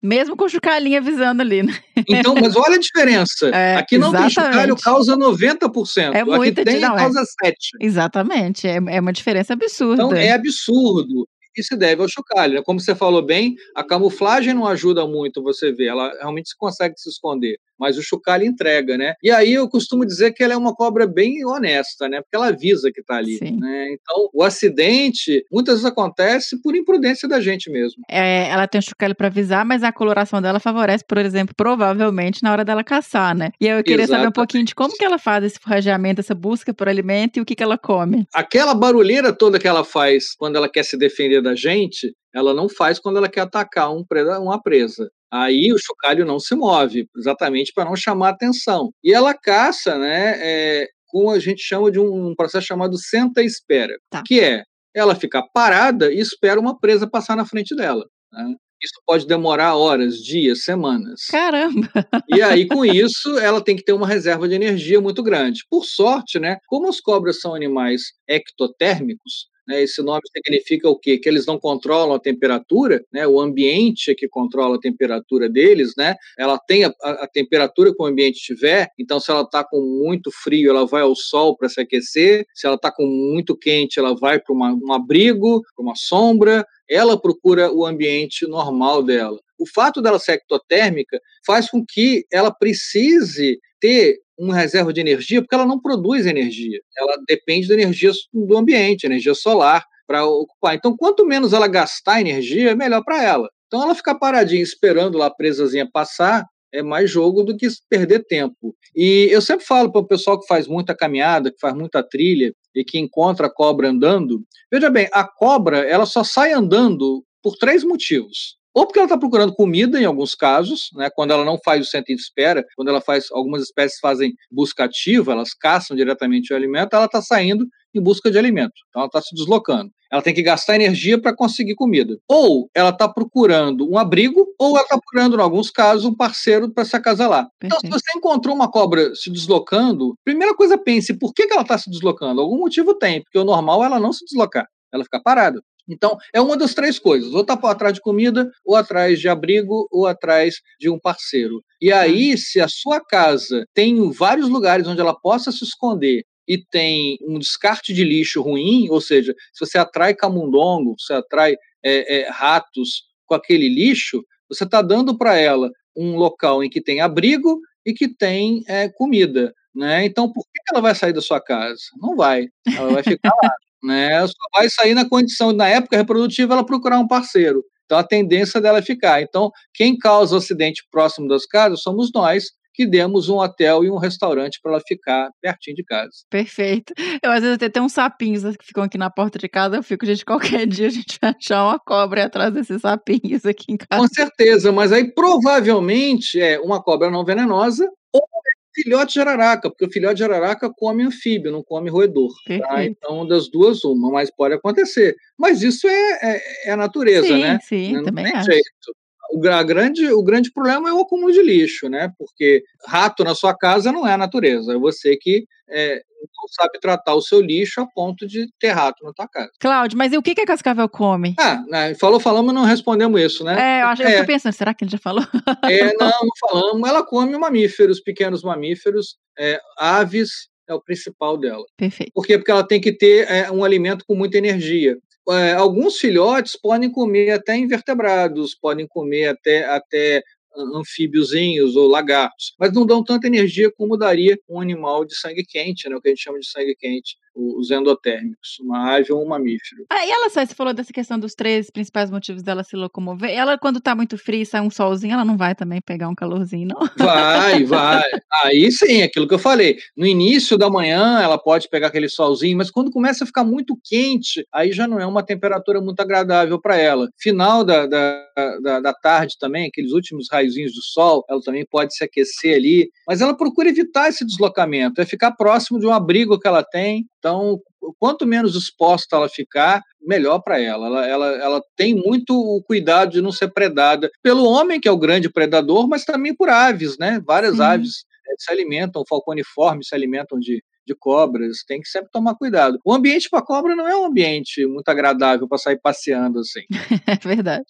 Mesmo com o chocalhinho avisando ali, né? Então, mas olha a diferença. É, Aqui não tem exatamente. chocalho, causa 90%. É Aqui muita tem, não, é. causa 7%. Exatamente. É, é uma diferença absurda. Então é absurdo. E se deve ao chocalho. né? Como você falou bem, a camuflagem não ajuda muito você ver. Ela realmente se consegue se esconder. Mas o chocalho entrega, né? E aí eu costumo dizer que ela é uma cobra bem honesta, né? Porque ela avisa que está ali. Né? Então, o acidente muitas vezes acontece por imprudência da gente mesmo. É, ela tem o chocalho para avisar, mas a coloração dela favorece, por exemplo, provavelmente na hora dela caçar, né? E aí eu queria saber um Exatamente. pouquinho de como que ela faz esse forrageamento, essa busca por alimento e o que, que ela come. Aquela barulheira toda que ela faz quando ela quer se defender da gente, ela não faz quando ela quer atacar um preda- uma presa. Aí o chocalho não se move, exatamente para não chamar atenção. E ela caça, né, é, com a gente chama de um, um processo chamado senta e espera, Tá. que é ela ficar parada e espera uma presa passar na frente dela. né? Isso pode demorar horas, dias, semanas. Caramba! E aí, com isso, ela tem que ter uma reserva de energia muito grande. Por sorte, né, como as cobras são animais ectotérmicos, né, esse nome significa o quê? Que eles não controlam a temperatura, né, o ambiente é que controla a temperatura deles, né, ela tem a, a- temperatura que o ambiente tiver, então se ela está com muito frio, ela vai ao sol para se aquecer, se ela está com muito quente, ela vai para um abrigo, para uma sombra, ela procura o ambiente normal dela. O fato dela ser ectotérmica faz com que ela precise ter uma reserva de energia, porque ela não produz energia. Ela depende da energia do ambiente, energia solar, para ocupar. Então, quanto menos ela gastar energia, melhor para ela. Então, ela ficar paradinha esperando lá a presazinha passar é mais jogo do que perder tempo. E eu sempre falo para o pessoal que faz muita caminhada, que faz muita trilha e que encontra a cobra andando, veja bem, a cobra ela só sai andando por três motivos. Ou porque ela está procurando comida, em alguns casos, né, quando ela não faz o centro de espera, quando ela faz, algumas espécies fazem busca ativa, elas caçam diretamente o alimento, ela está saindo em busca de alimento. Então ela está se deslocando. Ela tem que gastar energia para conseguir comida. Ou ela está procurando um abrigo, ou ela está procurando, em alguns casos, um parceiro para se acasalar. Então, se você encontrou uma cobra se deslocando, primeira coisa pense, por que, que ela está se deslocando? Algum motivo tem, porque o normal é ela não se deslocar, ela ficar parada. Então, é uma das três coisas: ou está atrás de comida, ou atrás de abrigo, ou atrás de um parceiro. E aí, se a sua casa tem vários lugares onde ela possa se esconder e tem um descarte de lixo ruim, ou seja, se você atrai camundongo, você atrai é, é, ratos com aquele lixo, você está dando para ela um local em que tem abrigo e que tem é, comida. Né? Então, por que ela vai sair da sua casa? Não vai. Ela vai ficar lá. Né? Só vai sair na condição, na época reprodutiva, ela procurar um parceiro. Então a tendência dela é ficar. Então, quem causa o acidente próximo das casas somos nós, que demos um hotel e um restaurante para ela ficar pertinho de casa. Perfeito. Eu, às vezes, até tenho uns sapinhos que ficam aqui na porta de casa, eu fico, gente, qualquer dia a gente vai achar uma cobra atrás desses sapinhos aqui em casa. Com certeza, mas aí provavelmente é uma cobra não venenosa ou é filhote de araraca, porque o filhote de araraca come anfíbio, não come roedor. Tá? Então, das duas, uma, mas pode acontecer. Mas isso é, é, é a natureza, sim, né? Sim, não também tem acho. jeito o, grande, o grande problema é o acúmulo de lixo, né? Porque rato na sua casa não é a natureza, é você que é, não sabe tratar o seu lixo a ponto de ter rato na tua casa. Cláudio, mas e o que, que a Cascavel come? Ah, né, falou, falamos, não respondemos isso, né? É, eu, acho, é. eu tô pensando, será que ele já falou? É, não, não falamos. Ela come mamíferos, pequenos mamíferos, é, aves, é o principal dela. Perfeito. Por quê? Porque ela tem que ter é, um alimento com muita energia é, alguns filhotes podem comer até invertebrados, podem comer até, até anfíbiozinhos ou lagartos, mas não dão tanta energia como daria um animal de sangue quente, né, o que a gente chama de sangue quente, os endotérmicos, uma ave ou um mamífero. Ah, e ela sai, você falou dessa questão dos três principais motivos dela se locomover. Ela, quando tá muito frio e sai um solzinho, ela não vai também pegar um calorzinho, não? Vai, vai. Aí sim, aquilo que eu falei. No início da manhã, ela pode pegar aquele solzinho, mas quando começa a ficar muito quente, aí já não é uma temperatura muito agradável para ela. Final da, da, da, da tarde também, aqueles últimos raizinhos do sol, ela também pode se aquecer ali, mas ela procura evitar esse deslocamento, é ficar próximo de um abrigo que ela tem, então, quanto menos exposta ela ficar, melhor para ela. Ela, ela. ela tem muito o cuidado de não ser predada pelo homem, que é o grande predador, mas também por aves, né? Várias Sim. aves eh, se alimentam, falconiformes se alimentam de, de cobras, tem que sempre tomar cuidado. O ambiente para cobra não é um ambiente muito agradável para sair passeando assim. É verdade.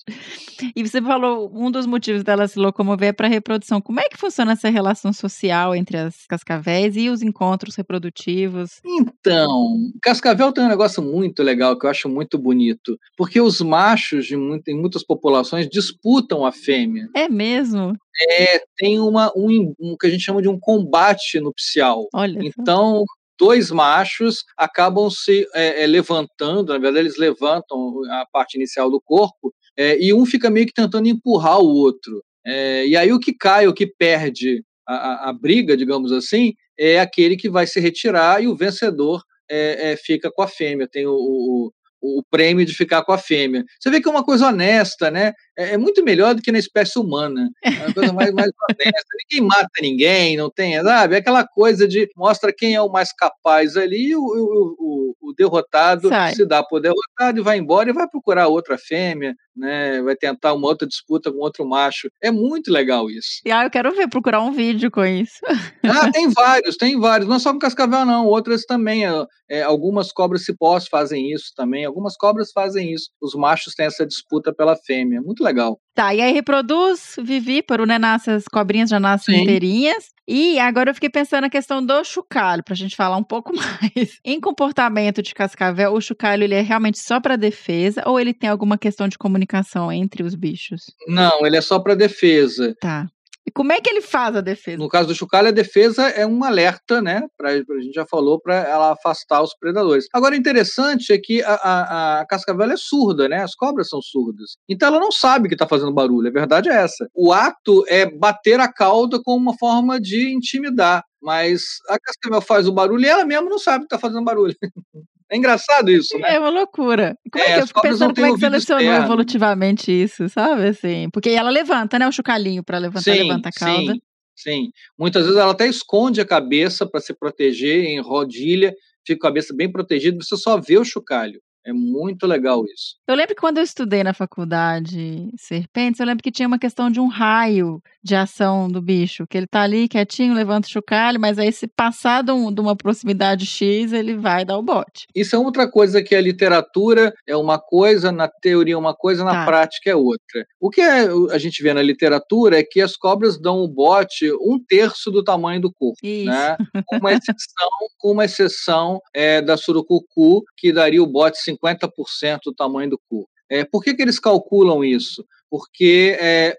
E você falou um dos motivos dela se locomover é para reprodução. Como é que funciona essa relação social entre as cascavéis e os encontros reprodutivos? Então, cascavel tem um negócio muito legal que eu acho muito bonito, porque os machos de muito, em muitas populações disputam a fêmea. É mesmo? É, tem uma, um, um que a gente chama de um combate nupcial. Olha então, dois machos acabam se é, é, levantando, na verdade, eles levantam a parte inicial do corpo, é, e um fica meio que tentando empurrar o outro. É, e aí o que cai, o que perde a, a, a, briga, digamos assim, é aquele que vai se retirar e o vencedor é, fica com a fêmea. Tem o, o, o prêmio de ficar com a fêmea. Você vê que é uma coisa honesta, né? É, é muito melhor do que na espécie humana. É uma coisa mais, mais honesta. Ninguém mata ninguém, não tem, sabe? É aquela coisa de mostra quem é o mais capaz ali e o, o, o, o derrotado Sai. se dá por derrotado e vai embora e vai procurar outra fêmea, né? Vai tentar uma outra disputa com outro macho. É muito legal isso. Ah, eu quero ver, procurar um vídeo com isso. Ah, tem vários, tem vários. Não é só com cascavel, não. Outras também. É, é, algumas cobras cipós fazem isso também. Algumas cobras fazem isso. Os machos têm essa disputa pela fêmea. Muito legal. Tá, e aí reproduz vivíparo, né? Nasce, as cobrinhas já nascem Sim. inteirinhas. E agora eu fiquei pensando na questão do chocalho, pra gente falar um pouco mais. Em comportamento de cascavel, o chocalho ele é realmente só para defesa ou ele tem alguma questão de comunicação entre os bichos? Não, ele é só para defesa. Tá. E como é que ele faz a defesa? No caso do chocalho, a defesa é um alerta, né? Pra, a gente já falou, para ela afastar os predadores. Agora, interessante é que a, a, a cascavel é surda, né? As cobras são surdas. Então ela não sabe que está fazendo barulho. A verdade é essa. O ato é bater a cauda como uma forma de intimidar. Mas a cascavel faz o barulho e ela mesma não sabe que está fazendo barulho. É engraçado isso, né? É uma loucura. Como é, É, que eu fico pensando como é que selecionou externo. evolutivamente isso, sabe? Assim, porque ela levanta, né? O chocalhinho para levantar, levanta a cauda. Sim, sim. Muitas vezes ela até esconde a cabeça para se proteger em rodilha, fica a cabeça bem protegida, você só vê o chocalho. É muito legal isso. Eu lembro que quando eu estudei na faculdade Serpentes, eu lembro que tinha uma questão de um raio de ação do bicho, que ele tá ali quietinho, levanta o chocalho, mas aí se passar de, um- de uma proximidade X, ele vai dar o bote. Isso é outra coisa que a literatura é uma coisa, na teoria é uma coisa, na Tá. prática é outra. O que é- a gente vê na literatura é que as cobras dão o bote um terço do tamanho do corpo. Isso. né? Com uma exceção, com uma exceção é, da surucucu, que daria o bote 50% do tamanho do cu. É, por que, que eles calculam isso? Porque, é,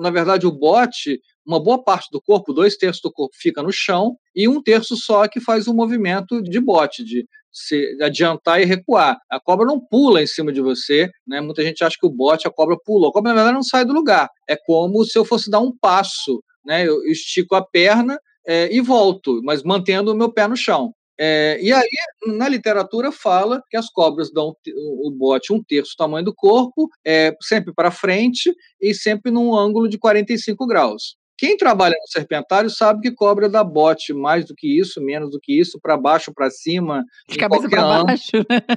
na verdade, o bote, uma boa parte do corpo, dois terços do corpo fica no chão, e um terço só que faz o movimento de bote, de, se adiantar e recuar. A cobra não pula em cima de você, né? Muita gente acha que o bote, a cobra pula. A cobra, na verdade, não sai do lugar. É como se eu fosse dar um passo, né? Eu estico a perna é, e volto, mas mantendo o meu pé no chão. É, e aí, na literatura, fala que as cobras dão o bote um terço do tamanho do corpo, é, sempre para frente e sempre num ângulo de 45 graus. Quem trabalha no serpentário sabe que cobra dá bote mais do que isso, menos do que isso, para baixo, para cima. De cabeça para baixo.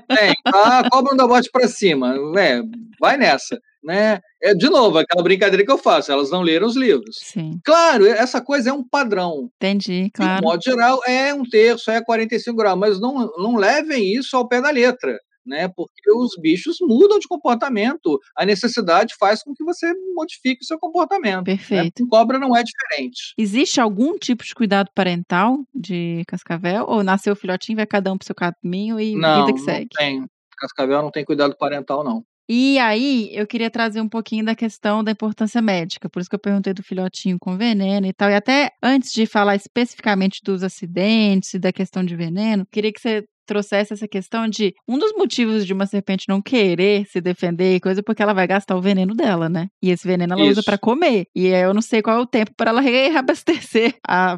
É, a cobra não dá bote para cima. É, vai nessa. Né? É, de novo, aquela brincadeira que eu faço, elas não leram os livros. Sim. Claro, essa coisa é um padrão. Entendi, claro. De modo geral, é um terço, é 45 graus, mas não, não levem isso ao pé da letra né? Porque os bichos mudam de comportamento. A necessidade faz com que você modifique o seu comportamento. Né? Perfeito. Né? Cobra não é diferente. Existe algum tipo de cuidado parental de cascavel? Ou nasceu o filhotinho, vai cada um pro seu caminho e não, vida que segue? Não tem. Cascavel não tem cuidado parental, não. E aí, eu queria trazer um pouquinho da questão da importância médica, por isso que eu perguntei do filhotinho com veneno e tal. E até antes de falar especificamente dos acidentes e da questão de veneno, queria que você trouxesse essa questão de um dos motivos de uma serpente não querer se defender e coisa, porque ela vai gastar o veneno dela, né? E esse veneno ela Isso. usa para comer. E eu não sei qual é o tempo para ela reabastecer,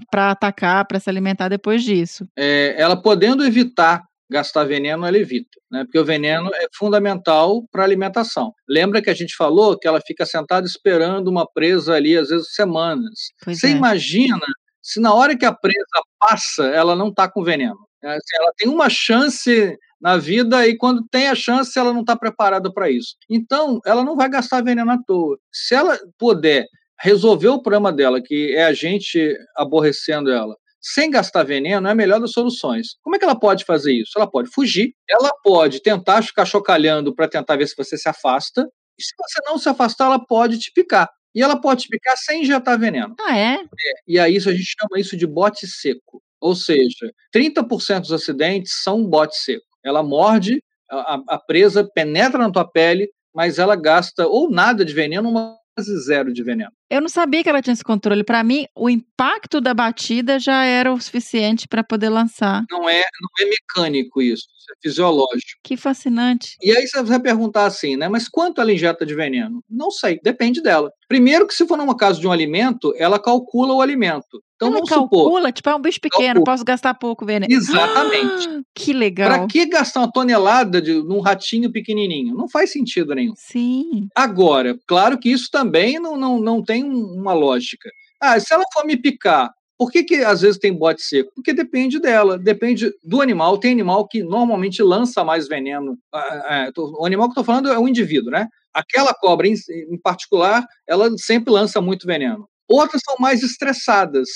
para atacar, para se alimentar depois disso. É, ela podendo evitar gastar veneno, ela evita, né? Porque o veneno é fundamental para a alimentação. Lembra que a gente falou que ela fica sentada esperando uma presa ali, às vezes semanas. Pois Você é. imagina se na hora que a presa passa, ela não está com veneno. É, assim, ela tem uma chance na vida e quando tem a chance ela não está preparada para isso. Então, ela não vai gastar veneno à toa. Se ela puder resolver o problema dela, que é a gente aborrecendo ela, sem gastar veneno, é a melhor das soluções. Como é que ela pode fazer isso? Ela pode fugir, ela pode tentar ficar chocalhando para tentar ver se você se afasta, e se você não se afastar, ela pode te picar. E ela pode te picar sem injetar veneno. Ah, é? é e aí isso a gente chama isso de bote seco. Ou seja, 30% dos acidentes são um bote seco. Ela morde, a, a, presa penetra na tua pele, mas ela gasta ou nada de veneno, uma quase zero de veneno. Eu não sabia que ela tinha esse controle. Para mim, o impacto da batida já era o suficiente para poder lançar. Não é, não é mecânico isso, isso é fisiológico. Que fascinante. E aí você vai perguntar assim, né? Mas quanto ela injeta de veneno? Não sei, depende dela. Primeiro que se for numa casa de um alimento, ela calcula o alimento. Então ela calcula, supor, tipo, é um bicho pequeno, calcula. posso gastar pouco veneno. Exatamente. Ah, que legal. Para que gastar uma tonelada de num ratinho pequenininho? Não faz sentido nenhum. Sim. Agora, claro que isso também não, não, não tem uma lógica. Ah, se ela for me picar, por que, que às vezes tem bote seco? Porque depende dela, depende do animal. Tem animal que normalmente lança mais veneno. Ah, é, o animal que eu estou falando é o indivíduo, né? Aquela cobra em, em particular, ela sempre lança muito veneno. Outras são mais estressadas,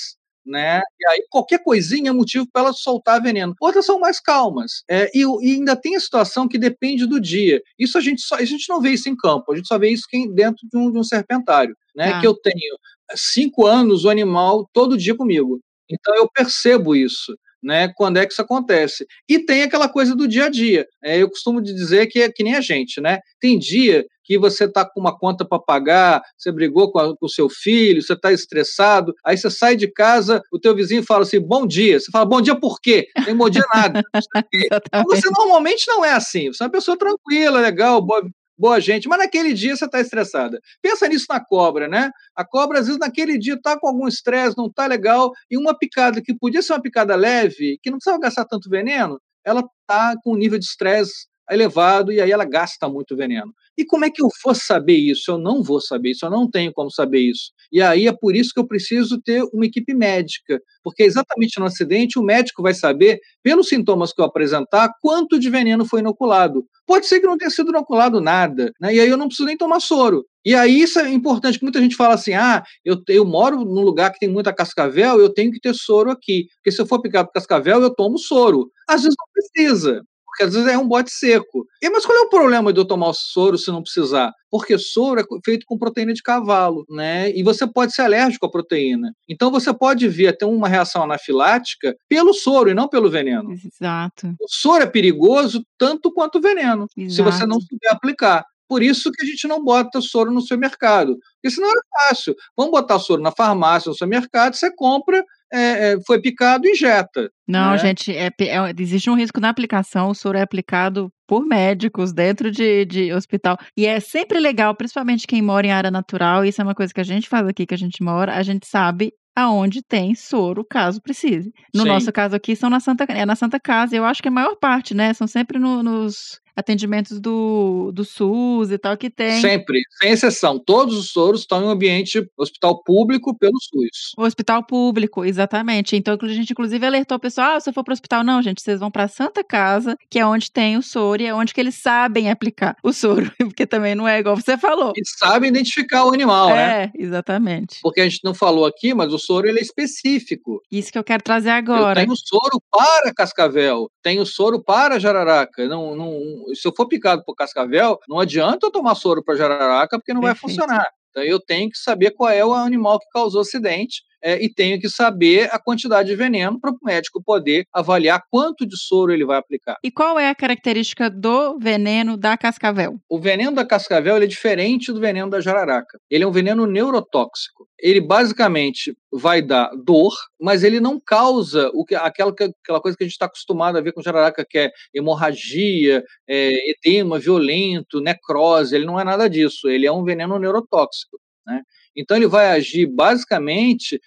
né? E aí qualquer coisinha é motivo para ela soltar veneno. Outras são mais calmas. É, e, e, ainda tem a situação que depende do dia. Isso a gente só, a gente não vê isso em campo, a gente só vê isso dentro de um, de um serpentário, né? Ah. Que eu tenho cinco anos o animal todo dia comigo. Então eu percebo isso né, quando é que isso acontece. E tem aquela coisa do dia a dia. É, eu costumo dizer que é que nem a gente, né? Tem dia que você está com uma conta para pagar, você brigou com, o seu filho, você está estressado, aí você sai de casa, o teu vizinho fala assim, bom dia. Você fala, bom dia por quê? Nem bom dia nada. você normalmente não é assim. Você é uma pessoa tranquila, legal, boa, boa gente, mas naquele dia você está estressada. Pensa nisso na cobra, né? A cobra, às vezes, naquele dia está com algum estresse, não está legal, e uma picada que podia ser uma picada leve, que não precisava gastar tanto veneno, ela está com um nível de estresse elevado e aí ela gasta muito veneno. E como é que eu vou saber isso? Eu não vou saber isso, eu não tenho como saber isso. E aí é por isso que eu preciso ter uma equipe médica, porque exatamente no acidente o médico vai saber, pelos sintomas que eu apresentar, quanto de veneno foi inoculado. Pode ser que não tenha sido inoculado nada, né? e aí eu não preciso nem tomar soro. E aí isso é importante, muita gente fala assim, ah, eu, eu moro num lugar que tem muita cascavel, eu tenho que ter soro aqui, porque se eu for picado por cascavel, eu tomo soro. Às vezes não precisa porque às vezes é um bote seco. E, mas qual é o problema de eu tomar o soro se não precisar? Porque soro é feito com proteína de cavalo, né? E você pode ser alérgico à proteína. Então você pode vir a ter uma reação anafilática pelo soro e não pelo veneno. Exato. O soro é perigoso tanto quanto o veneno, Exato. se você não souber aplicar. Por isso que a gente não bota soro no seu mercado. Porque senão é fácil. Vamos botar soro na farmácia, no seu mercado, você compra, é, é, foi picado, injeta. Não, né? gente, é, é, existe um risco na aplicação. O soro é aplicado por médicos dentro de, de hospital. E é sempre legal, principalmente quem mora em área natural. Isso é uma coisa que a gente faz aqui, que a gente mora. A gente sabe aonde tem soro, caso precise. No Sim. nosso caso aqui, são na Santa, é na Santa Casa. Eu acho que a maior parte, né? São sempre no- nos atendimentos do, do SUS e tal, que tem. Sempre, sem exceção. Todos os soros estão em um ambiente hospital público pelo SUS. O hospital público, exatamente. Então, a gente, inclusive, alertou o pessoal: ah, se eu for para o hospital, não, gente, vocês vão para a Santa Casa, que é onde tem o soro e é onde que eles sabem aplicar o soro, porque também não é igual você falou. E sabe identificar o animal, né? É, exatamente. Porque a gente não falou aqui, mas o soro ele é específico. Isso que eu quero trazer agora. Eu tenho soro para cascavel, tenho soro para jararaca. Não, não, se eu for picado por cascavel, não adianta eu tomar soro para jararaca, porque não vai Perfeito. funcionar. Então eu tenho que saber qual é o animal que causou o acidente é, e tenho que saber a quantidade de veneno para o médico poder avaliar quanto de soro ele vai aplicar. E qual é a característica do veneno da cascavel? O veneno da cascavel é diferente do veneno da jararaca. Ele é um veneno neurotóxico. Ele basicamente vai dar dor, mas ele não causa o que, aquela, aquela coisa que a gente está acostumado a ver com jararaca, que é hemorragia, é, edema violento, necrose. Ele não é nada disso. Ele é um veneno neurotóxico. Né? Então ele vai agir basicamente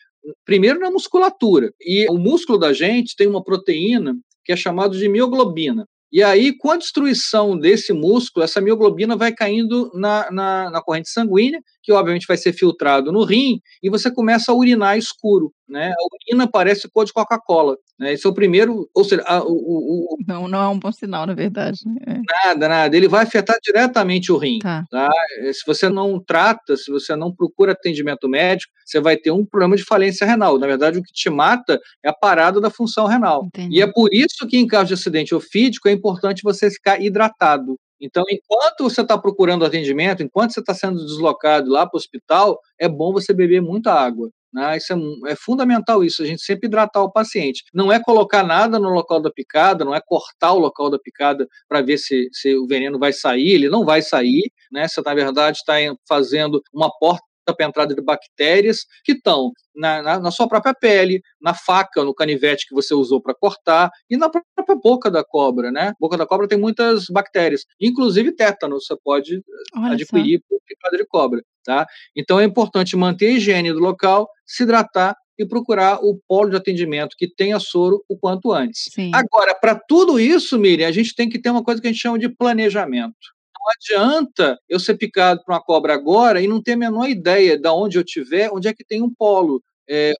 primeiro na musculatura. E o músculo da gente tem uma proteína que é chamada de mioglobina. E aí, com a destruição desse músculo, essa mioglobina vai caindo na, na, na, corrente sanguínea, que obviamente vai ser filtrado no rim, e você começa a urinar escuro. Né? A urina parece cor de Coca-Cola. Né? Esse é o primeiro. Ou seja, a, o, o, não, não é um bom sinal, na verdade. É. Nada, nada. Ele vai afetar diretamente o rim. Tá. Tá? Se você não trata, se você não procura atendimento médico, você vai ter um problema de falência renal. Na verdade, o que te mata é a parada da função renal. Entendi. E é por isso que, em caso de acidente ofídico, é importante você ficar hidratado. Então, enquanto você está procurando atendimento, enquanto você está sendo deslocado lá para o hospital, é bom você beber muita água. Né? Isso é, é, fundamental isso, a gente sempre hidratar o paciente. Não é colocar nada no local da picada, não é cortar o local da picada para ver se, se o veneno vai sair, ele não vai sair, né? Você, na verdade, está fazendo uma porta para entrada de bactérias que estão na, na, na, sua própria pele, na faca, no canivete que você usou para cortar e na própria boca da cobra, né? Boca da cobra tem muitas bactérias, inclusive tétano, você pode Olha adquirir por picada de cobra, tá? Então é importante manter a higiene do local, se hidratar e procurar o polo de atendimento que tenha soro o quanto antes. Sim. Agora, para tudo isso, Miriam, a gente tem que ter uma coisa que a gente chama de planejamento adianta eu ser picado por uma cobra agora e não ter a menor ideia de onde eu estiver, onde é que tem um polo. É,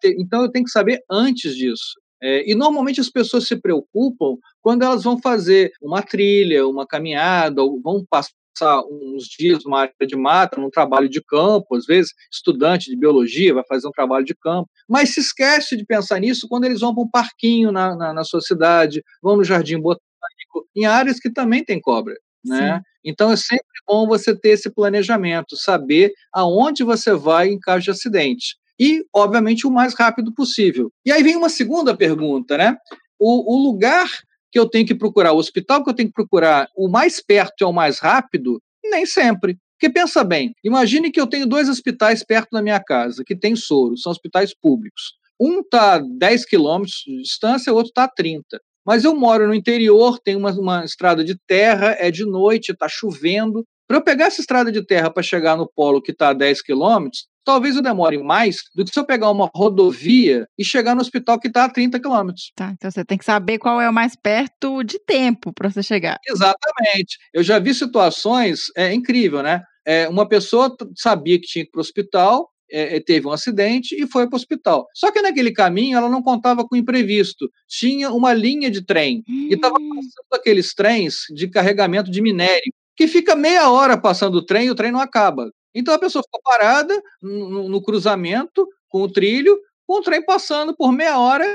ter, então eu tenho que saber antes disso. É, e normalmente as pessoas se preocupam quando elas vão fazer uma trilha, uma caminhada, ou vão passar uns dias numa área de mata, num trabalho de campo, às vezes estudante de biologia vai fazer um trabalho de campo, mas se esquece de pensar nisso quando eles vão para um parquinho na, na, na sua cidade, vão no jardim botânico, em áreas que também tem cobra. Né? Então é sempre bom você ter esse planejamento, saber aonde você vai em caso de acidente. E, obviamente, o mais rápido possível. E aí vem uma segunda pergunta, né? O, o lugar que eu tenho que procurar, o hospital que eu tenho que procurar, o mais perto é o mais rápido? Nem sempre. Porque pensa bem, imagine que eu tenho dois hospitais perto da minha casa, que tem soro, são hospitais públicos. Um está a 10 quilômetros de distância, o outro está a 30. Mas eu moro no interior, tem uma, uma estrada de terra, é de noite, está chovendo. Para eu pegar essa estrada de terra para chegar no polo que está a 10 quilômetros, talvez eu demore mais do que se eu pegar uma rodovia e chegar no hospital que está a 30 quilômetros. Tá, então você tem que saber qual é o mais perto de tempo para você chegar. Exatamente. Eu já vi situações, é incrível, né? É, uma pessoa sabia que tinha que ir para o hospital, é, teve um acidente e foi para o hospital. Só que naquele caminho ela não contava com imprevisto. Tinha uma linha de trem hum. e estava passando aqueles trens de carregamento de minério, que fica meia hora passando o trem e o trem não acaba. Então a pessoa ficou parada no, no cruzamento com o trilho, com o trem passando por meia hora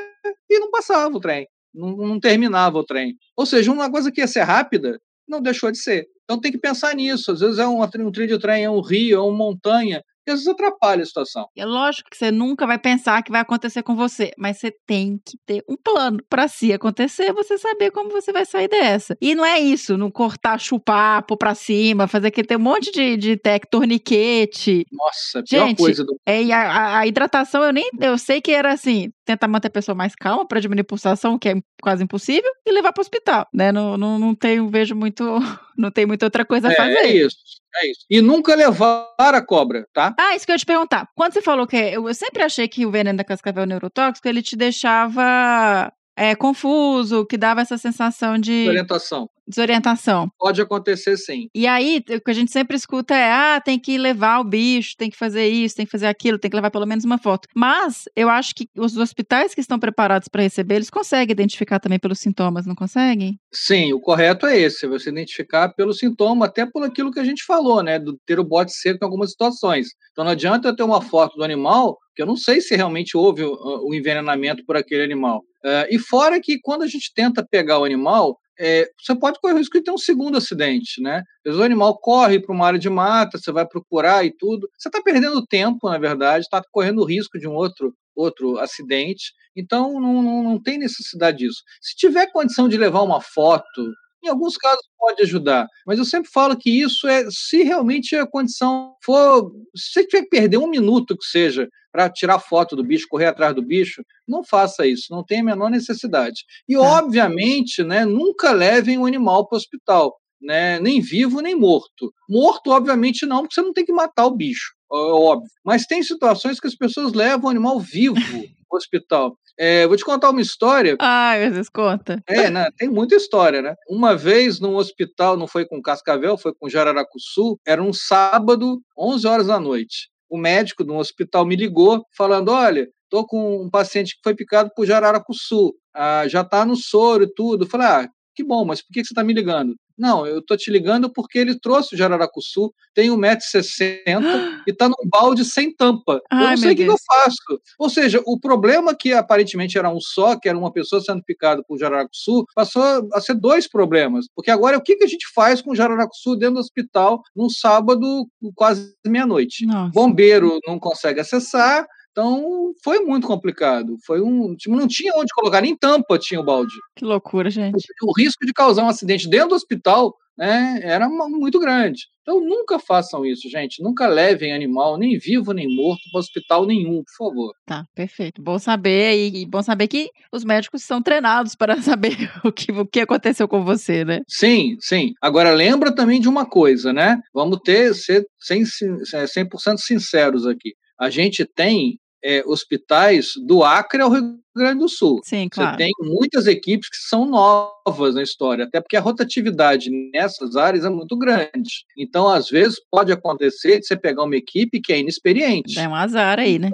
e não passava o trem, não, não terminava o trem. Ou seja, uma coisa que ia ser rápida não deixou de ser. Então tem que pensar nisso. Às vezes é um, um trilho de trem, é um rio, é uma montanha, e às vezes atrapalha a situação. É lógico que você nunca vai pensar que vai acontecer com você, mas você tem que ter um plano para se acontecer, você saber como você vai sair dessa. E não é isso, não cortar, chupar, pôr pra cima, fazer que tem um monte de, de tec, torniquete. Nossa, pior Gente, coisa do É, e a, a- a hidratação, eu nem. Eu sei que era assim, tentar manter a pessoa mais calma para diminuir a pulsação, que é quase impossível, e levar para o hospital, né? Não, não, não tenho, vejo muito. Não tem muita outra coisa a é, fazer. é isso, é isso. E nunca levar a cobra, tá? Ah, isso que eu ia te perguntar. Quando você falou que. Eu, eu sempre achei que o veneno da cascavel neurotóxico ele te deixava é, confuso, que dava essa sensação de Orientação. desorientação. Pode acontecer sim. E aí, o que a gente sempre escuta é: ah, tem que levar o bicho, tem que fazer isso, tem que fazer aquilo, tem que levar pelo menos uma foto. Mas eu acho que os hospitais que estão preparados para receber, eles conseguem identificar também pelos sintomas, não conseguem? Sim, o correto é esse, você identificar pelo sintoma, até por aquilo que a gente falou, né? Do ter o bote seco em algumas situações. Então não adianta eu ter uma foto do animal, que eu não sei se realmente houve o, o envenenamento por aquele animal. Eh, e fora que quando a gente tenta pegar o animal, é, você pode correr o risco de ter um segundo acidente, né? O animal corre para uma área de mata, você vai procurar e tudo. Você está perdendo tempo, na verdade, está correndo o risco de um outro outro acidente. Então não, não, não tem necessidade disso. Se tiver condição de levar uma foto, em alguns casos pode ajudar, mas eu sempre falo que isso é se realmente a condição for, se você tiver que perder um minuto que seja para tirar foto do bicho, correr atrás do bicho, não faça isso, não tem a menor necessidade. E obviamente, né, nunca levem o animal para o hospital, né, nem vivo nem morto. Morto, obviamente, não, porque você não tem que matar o bicho, é óbvio. Mas tem situações que as pessoas levam o animal vivo para o hospital. É, vou te contar uma história. Ai, às vezes conta. É, né? Tem muita história, né? Uma vez num hospital, não foi com Cascavel, foi com Jararacuçu, era um sábado, 11 horas da noite. O médico de um hospital me ligou falando: olha, tô com um paciente que foi picado por Jararacuçu, ah, já tá no soro e tudo. Eu falei: ah, que bom, mas por que você está me ligando? Não, eu tô te ligando porque ele trouxe o Jararacuçu, tem 1,60m e está num balde sem tampa. eu Ai, não sei o que, eu faço. Ou seja, o problema que aparentemente era um só, que era uma pessoa sendo picada por Jararacuçu, passou a ser dois problemas. Porque agora o que, que a gente faz com o Jararacuçu dentro do hospital num sábado quase meia-noite? Bombeiro não consegue acessar, então foi muito complicado. Foi um, tipo, não tinha onde colocar, nem tampa tinha o balde. Que loucura, gente. O risco de causar um acidente dentro do hospital né, era mu- muito grande. Então nunca façam isso, gente. Nunca levem animal, nem vivo nem morto, para hospital nenhum, por favor. Tá, perfeito. Bom saber e, bom saber que os médicos são treinados para saber o que, o que aconteceu com você, né? Sim, sim. Agora lembra também de uma coisa, né? Vamos ter ser 100%, sin- é, 100% sinceros aqui. A gente tem é, hospitais do Acre ao Rio Grande do Sul. Sim, Você claro. tem muitas equipes que são novas na história, até porque a rotatividade nessas áreas é muito grande. Então, às vezes, pode acontecer de você pegar uma equipe que é inexperiente. É um azar aí, né?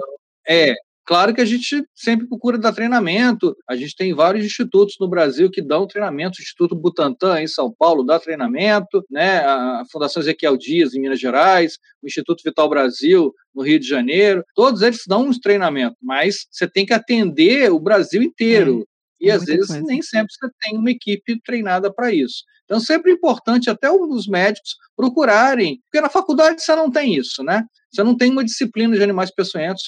É, claro que a gente sempre procura dar treinamento. A gente tem vários institutos no Brasil que dão treinamento. O Instituto Butantan, em São Paulo, dá treinamento, né? A Fundação Ezequiel Dias, em Minas Gerais, o Instituto Vital Brasil, no Rio de Janeiro. Todos eles dão uns treinamentos, mas você tem que atender o Brasil inteiro. E é às muita vezes coisa. nem sempre você tem uma equipe treinada para isso. Então, sempre é importante até os médicos procurarem, porque na faculdade você não tem isso, né? Você não tem uma disciplina de animais peçonhentos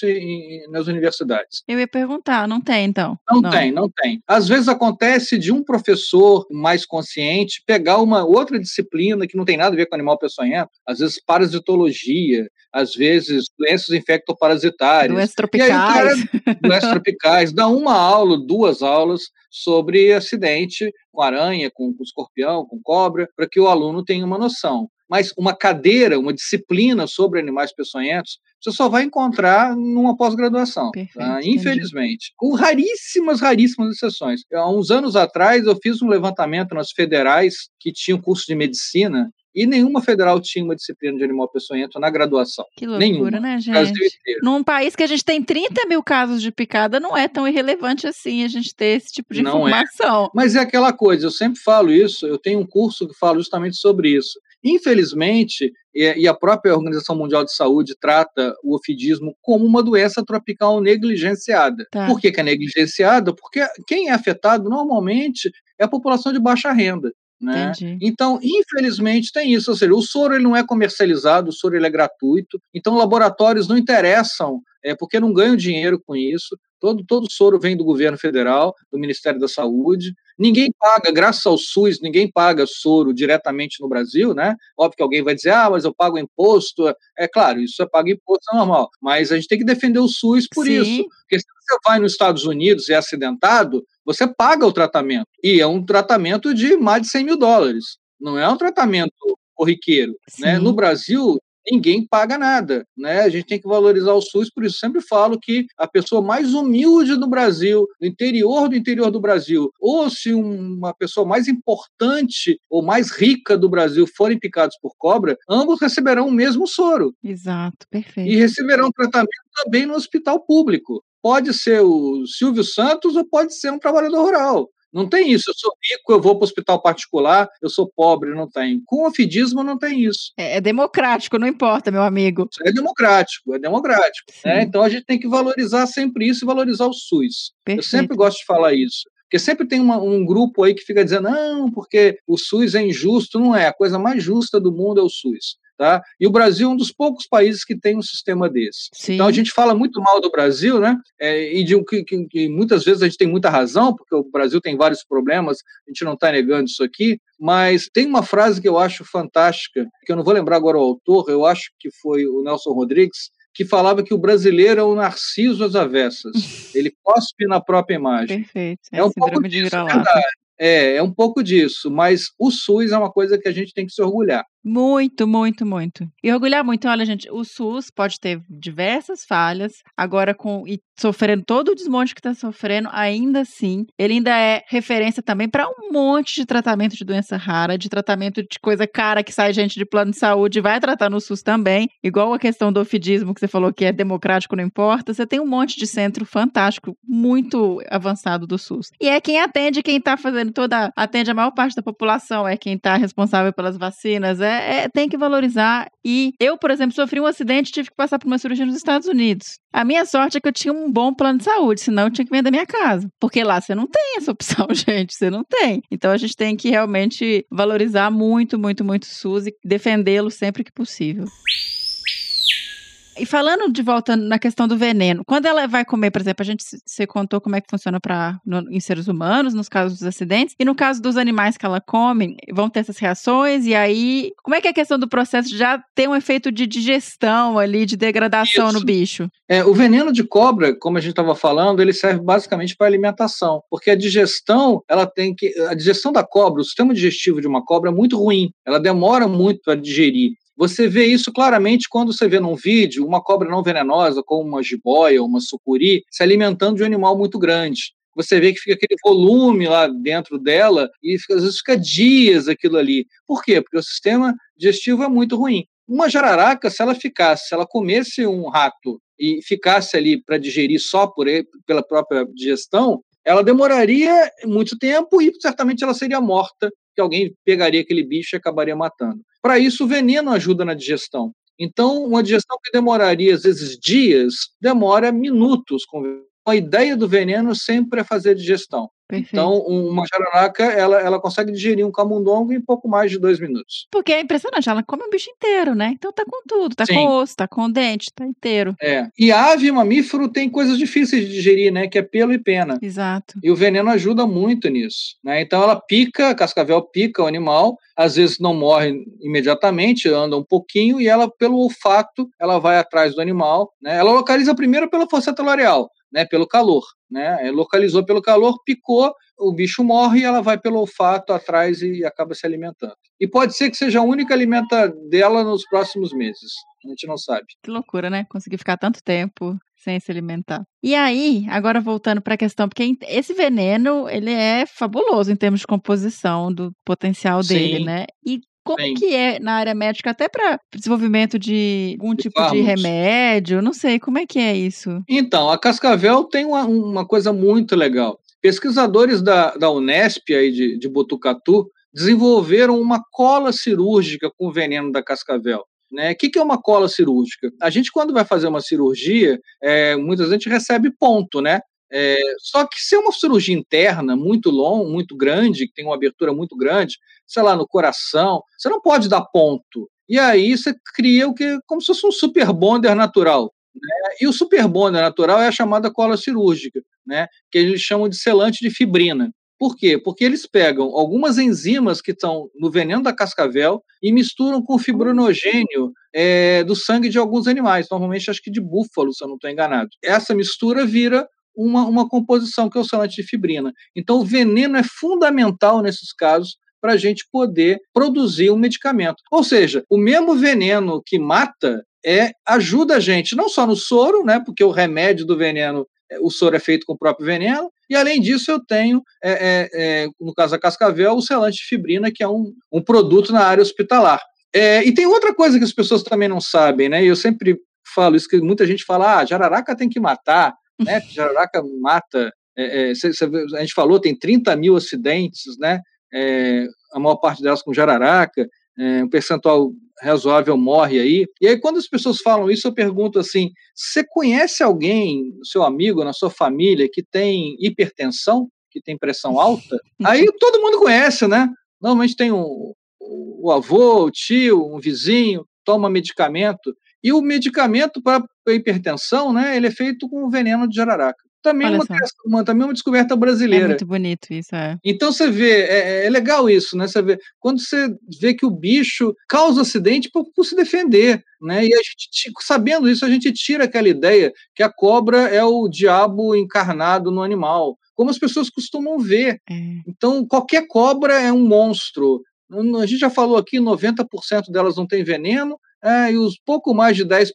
nas universidades. Eu ia perguntar, não tem então? Não, tem, não tem. Às vezes acontece de um professor mais consciente pegar uma outra disciplina que não tem nada a ver com animal peçonhento, às vezes parasitologia, às vezes doenças infectoparasitárias. Doenças E aí cara, tropicais. doenças tropicais, dá uma aula, duas aulas sobre acidente com aranha, com, com escorpião, com cobra, para que o aluno tenha uma noção. Mas uma cadeira, uma disciplina sobre animais peçonhentos, você só vai encontrar numa pós-graduação, tá? entendi. infelizmente. Com raríssimas, raríssimas exceções. Há uns anos atrás, eu fiz um levantamento nas federais que tinham curso de medicina e nenhuma federal tinha uma disciplina de animal peçonhento na graduação. Que loucura, Nenhuma. né, gente? Num país que a gente tem 30 mil casos de picada, não é tão irrelevante assim a gente ter esse tipo de Não é. informação. Mas é aquela coisa, eu sempre falo isso, eu tenho um curso que fala justamente sobre isso. Infelizmente, e e a própria Organização Mundial de Saúde trata o ofidismo como uma doença tropical negligenciada. Tá. Por que, que é negligenciada? Porque quem é afetado normalmente é a população de baixa renda. Né? Entendi. Então, infelizmente, tem isso. Ou seja, o soro ele não é comercializado, o soro ele é gratuito. Então, laboratórios não interessam, é, porque não ganham dinheiro com isso. Todo, todo soro vem do governo federal, do Ministério da Saúde. Ninguém paga, graças ao SUS, ninguém paga soro diretamente no Brasil, né? Óbvio que alguém vai dizer, ah, mas eu pago imposto. É claro, isso é pago imposto é normal. Mas a gente tem que defender o SUS por Sim. isso. Porque se você vai nos Estados Unidos e é acidentado, você paga o tratamento. E é um tratamento de mais de 100 mil dólares. Não é um tratamento corriqueiro. Né? No Brasil, ninguém paga nada. Né? A gente tem que valorizar o SUS, por isso sempre falo que a pessoa mais humilde do Brasil, do interior do interior do Brasil, ou se uma pessoa mais importante ou mais rica do Brasil forem picados por cobra, ambos receberão o mesmo soro Exato, e perfeito. receberão tratamento também no hospital público. Pode ser o Silvio Santos ou pode ser um trabalhador rural. Não tem isso. Eu sou rico, eu vou para o hospital particular, eu sou pobre, não tem. Com o ofidismo não tem isso. É, é democrático, não importa, meu amigo. Isso é democrático, é democrático. Né? Então a gente tem que valorizar sempre isso e valorizar o SUS. Eu Perfeito. sempre gosto de falar isso. Porque sempre tem uma- um grupo aí que fica dizendo, não, porque o SUS é injusto. Não é. A coisa mais justa do mundo é o SUS. Tá? E o Brasil é um dos poucos países que tem um sistema desse. Sim. Então a gente fala muito mal do Brasil, né? É, e de que, que- que muitas vezes a gente tem muita razão, porque o Brasil tem vários problemas, a gente não está negando isso aqui, mas tem uma frase que eu acho fantástica, que eu não vou lembrar agora o autor, eu acho que foi o Nelson Rodrigues, que falava que o brasileiro é o narciso às avessas. Ele cospe na própria imagem. Perfeito. É um pouco disso, é. É, é um pouco disso, mas o SUS é uma coisa que a gente tem que se orgulhar. Muito, muito, muito. E orgulhar muito. Olha, gente, o SUS pode ter diversas falhas, agora com e sofrendo todo o desmonte que está sofrendo, ainda assim, ele ainda é referência também para um monte de tratamento de doença rara, de tratamento de coisa cara que sai gente de plano de saúde, vai tratar no SUS também, igual a questão do ofidismo que você falou que é democrático, não importa. Você tem um monte de centro fantástico, muito avançado do SUS. E é quem atende, quem está fazendo toda, atende a maior parte da população, é quem está responsável pelas vacinas, é, é- tem que valorizar. E eu, por exemplo, sofri um acidente e tive que passar por uma cirurgia nos Estados Unidos. A minha sorte é que eu tinha um bom plano de saúde, senão eu tinha que vender minha casa. Porque lá você não tem essa opção, gente, você não tem. Então a gente tem que realmente valorizar muito, muito, muito o SUS e defendê-lo sempre que possível. E falando de volta na questão do veneno, quando ela vai comer, por exemplo, a gente você contou como é que funciona para em seres humanos, nos casos dos acidentes, e no caso dos animais que ela come, vão ter essas reações, e aí, como é que é a questão do processo já ter um efeito de digestão ali, de degradação no Isso. bicho? É, o veneno de cobra, como a gente estava falando, ele serve basicamente para alimentação, porque a digestão, ela tem que a digestão da cobra, o sistema digestivo de uma cobra é muito ruim, ela demora muito para digerir. Você vê isso claramente quando você vê num vídeo uma cobra não venenosa, como uma jiboia ou uma sucuri, se alimentando de um animal muito grande. Você vê que fica aquele volume lá dentro dela e fica- às vezes fica dias aquilo ali. Por quê? Porque o sistema digestivo é muito ruim. Uma jararaca, se ela ficasse, se ela comesse um rato e ficasse ali para digerir só por ele, pela própria digestão, ela demoraria muito tempo e certamente ela seria morta, que alguém pegaria aquele bicho e acabaria matando. Para isso, o veneno ajuda na digestão. Então, uma digestão que demoraria, às vezes, dias, demora minutos. com. A ideia do veneno sempre é fazer digestão. Perfeito. Então, um- uma jararaca, ela, ela consegue digerir um camundongo em pouco mais de dois minutos. Porque é impressionante, ela come o bicho inteiro, né? Então tá com tudo, tá Sim. com osso, tá com dente, tá inteiro. É. E ave e mamífero tem coisas difíceis de digerir, né? Que é pelo e pena. Exato. E o veneno ajuda muito nisso. Né? Então ela pica, a cascavel pica o animal, às vezes não morre imediatamente, anda um pouquinho, e ela, pelo olfato, ela vai atrás do animal. Né? Ela localiza primeiro pela fosseta loreal, né? pelo calor. Né? É, Localizou pelo calor, picou, o bicho morre e ela vai pelo olfato atrás e acaba se alimentando. E pode ser que seja a única alimenta dela nos próximos meses. A gente não sabe. Que loucura, né? Conseguir ficar tanto tempo sem se alimentar. E aí, agora voltando para a questão, porque esse veneno, ele é fabuloso em termos de composição do potencial dele, Sim. né? E como que é na área médica, até para desenvolvimento de algum De tipo de fármacos. remédio? Não sei, como é que é isso? Então, a Cascavel tem uma, uma coisa muito legal. Pesquisadores da, da Unesp aí de, de Botucatu desenvolveram uma cola cirúrgica com o veneno da cascavel. Né? O que, que é uma cola cirúrgica? A gente, quando vai fazer uma cirurgia, é, muitas vezes a gente recebe ponto, né? É, só que se é uma cirurgia interna muito longa, muito grande, que tem uma abertura muito grande, sei lá, no coração, você não pode dar ponto. E aí você cria o que como se fosse um super bonder natural. Né? E o super bonder natural é a chamada cola cirúrgica, né? que eles chamam de selante de fibrina. Por quê? Porque eles pegam algumas enzimas que estão no veneno da cascavel e misturam com fibrinogênio é, do sangue de alguns animais, normalmente acho que de búfalo, se eu não estou enganado. Essa mistura vira uma, uma composição que é o selante de fibrina. Então, o veneno é fundamental nesses casos para a gente poder produzir um medicamento. Ou seja, o mesmo veneno que mata é ajuda a gente não só no soro, né, porque o remédio do veneno o soro é feito com o próprio veneno, e além disso eu tenho, é, é, é, no caso da cascavel, o selante de fibrina, que é um, um produto na área hospitalar. É, e tem outra coisa que as pessoas também não sabem, né? E eu sempre falo isso, que muita gente fala, ah, jararaca tem que matar, né? Jararaca mata. É, é, cê, cê, a gente falou, tem 30 mil acidentes, né? a maior parte delas com jararaca, um percentual razoável morre aí. E aí, quando as pessoas falam isso, eu pergunto assim: você conhece alguém, seu amigo, na sua família, que tem hipertensão, que tem pressão alta? aí todo mundo conhece, né? Normalmente tem um, o avô, o tio, um vizinho, toma medicamento. E o medicamento para hipertensão, né, ele é feito com veneno de jararaca. Também uma, uma, também uma descoberta brasileira. É muito bonito isso, é. Então você vê, é, é, legal isso, né? Você vê, quando você vê que o bicho causa acidente por, por se defender, né? E a gente, sabendo isso, a gente tira aquela ideia que a cobra é o diabo encarnado no animal, como as pessoas costumam ver. É. Então, qualquer cobra é um monstro. A gente já falou aqui, 90% delas não tem veneno, é, e os pouco mais de 10%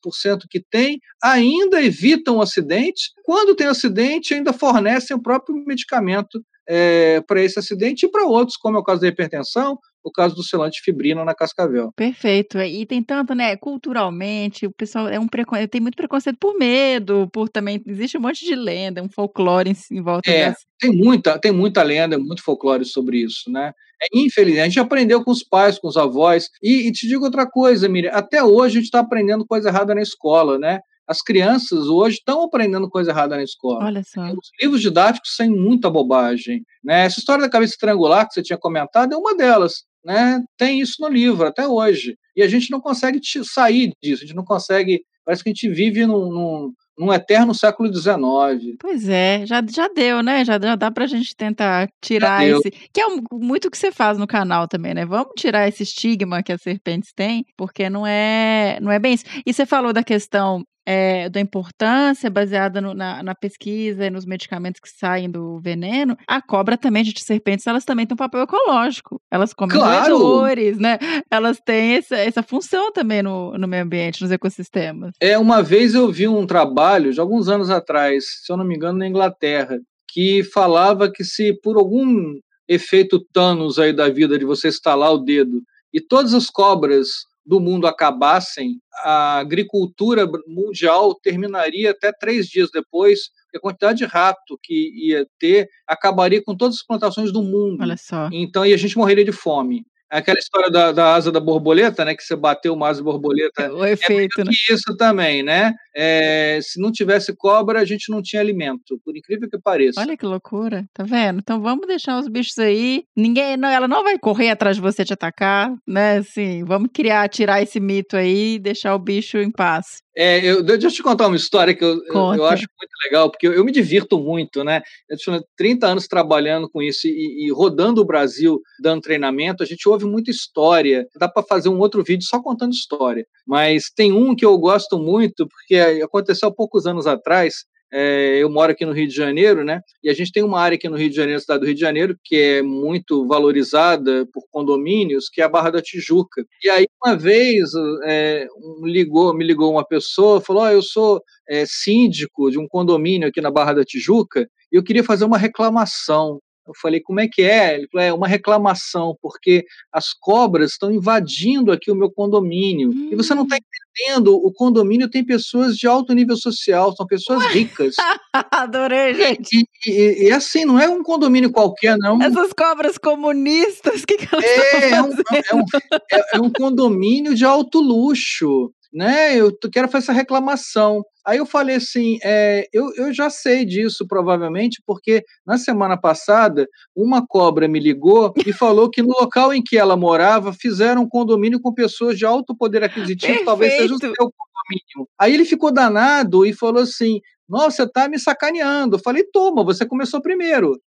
que tem ainda evitam acidentes. Quando tem acidente, ainda fornecem o próprio medicamento é, para esse acidente e para outros, como é o caso da hipertensão, o caso do selante fibrina na cascavel. Perfeito. E tem tanto, né, culturalmente, o pessoal é um preconceito, tem muito preconceito por medo, por também existe um monte de lenda, um folclore em, em volta é, dessa. tem muita, tem muita lenda, muito folclore sobre isso, né? É, infelizmente, a gente aprendeu com os pais, com os avós. E, e te digo outra coisa, Miriam, até hoje a gente está aprendendo coisa errada na escola, né? As crianças hoje estão aprendendo coisa errada na escola. Olha só. Os livros didáticos têm muita bobagem. Né? Essa história da cabeça triangular que você tinha comentado é uma delas. Né? Tem isso no livro até hoje. E a gente não consegue sair disso, a gente não consegue. Parece que a gente vive num, num, num eterno século XIX. Pois é, já, já deu, né? Já, já dá pra gente tentar tirar esse. Que é um, muito que você faz no canal também, né? Vamos tirar esse estigma que as serpentes têm, porque não é, não é bem isso. E você falou da questão é, da importância baseada no, na, na, pesquisa e nos medicamentos que saem do veneno, a cobra também, de serpentes, elas também têm um papel ecológico. Elas comem claro. roedores, né? Elas têm essa, essa função também no, no meio ambiente, nos ecossistemas. É, uma vez eu vi um trabalho, de alguns anos atrás, se eu não me engano, na Inglaterra, que falava que se por algum efeito Thanos aí da vida de você estalar o dedo e todas as cobras do mundo acabassem, a agricultura mundial terminaria até três dias depois, e a quantidade de rato que ia ter acabaria com todas as plantações do mundo. Olha só. Então, e a gente morreria de fome. Aquela história da, da, asa da borboleta, né? Que você bateu uma asa borboleta. O efeito, é né? Isso também, né? É, se não tivesse cobra, a gente não tinha alimento, por incrível que pareça. Olha que loucura, tá vendo? Então vamos deixar os bichos aí. Ninguém, não, ela não vai correr atrás de você te atacar, né? Assim, vamos criar, tirar esse mito aí e deixar o bicho em paz. É, eu, deixa eu te contar uma história que eu, eu, eu, acho muito legal, porque eu, eu, me divirto muito, né? Eu tenho 30 anos trabalhando com isso e, e, rodando o Brasil, dando treinamento, a gente ouve muita história. Dá para fazer um outro vídeo só contando história. Mas tem um que eu gosto muito, porque aconteceu há poucos anos atrás, é, eu moro aqui no Rio de Janeiro, né? E a gente tem uma área aqui no Rio de Janeiro, cidade do Rio de Janeiro, que é muito valorizada por condomínios, que é a Barra da Tijuca. E aí, uma vez, é, ligou, me ligou uma pessoa, falou: oh, eu sou é, síndico de um condomínio aqui na Barra da Tijuca e eu queria fazer uma reclamação. Eu falei, como é que é? Ele falou, é uma reclamação, porque as cobras estão invadindo aqui o meu condomínio. Hum. E você não está hum. entendendo, o condomínio tem pessoas de alto nível social, são pessoas ricas. Adorei, gente. E, e, e, assim, não é um condomínio qualquer, não. Essas cobras comunistas, o que, que elas é, é um, é, um, é, é um condomínio de alto luxo. Né? Eu quero fazer essa reclamação. Aí eu falei assim, é, eu, eu já sei disso provavelmente, porque na semana passada uma cobra me ligou e falou que no local em que ela morava fizeram um condomínio com pessoas de alto poder aquisitivo, Perfeito. talvez seja o seu condomínio. Aí ele ficou danado e falou assim, nossa, você tá me sacaneando. Eu falei, toma, você começou primeiro.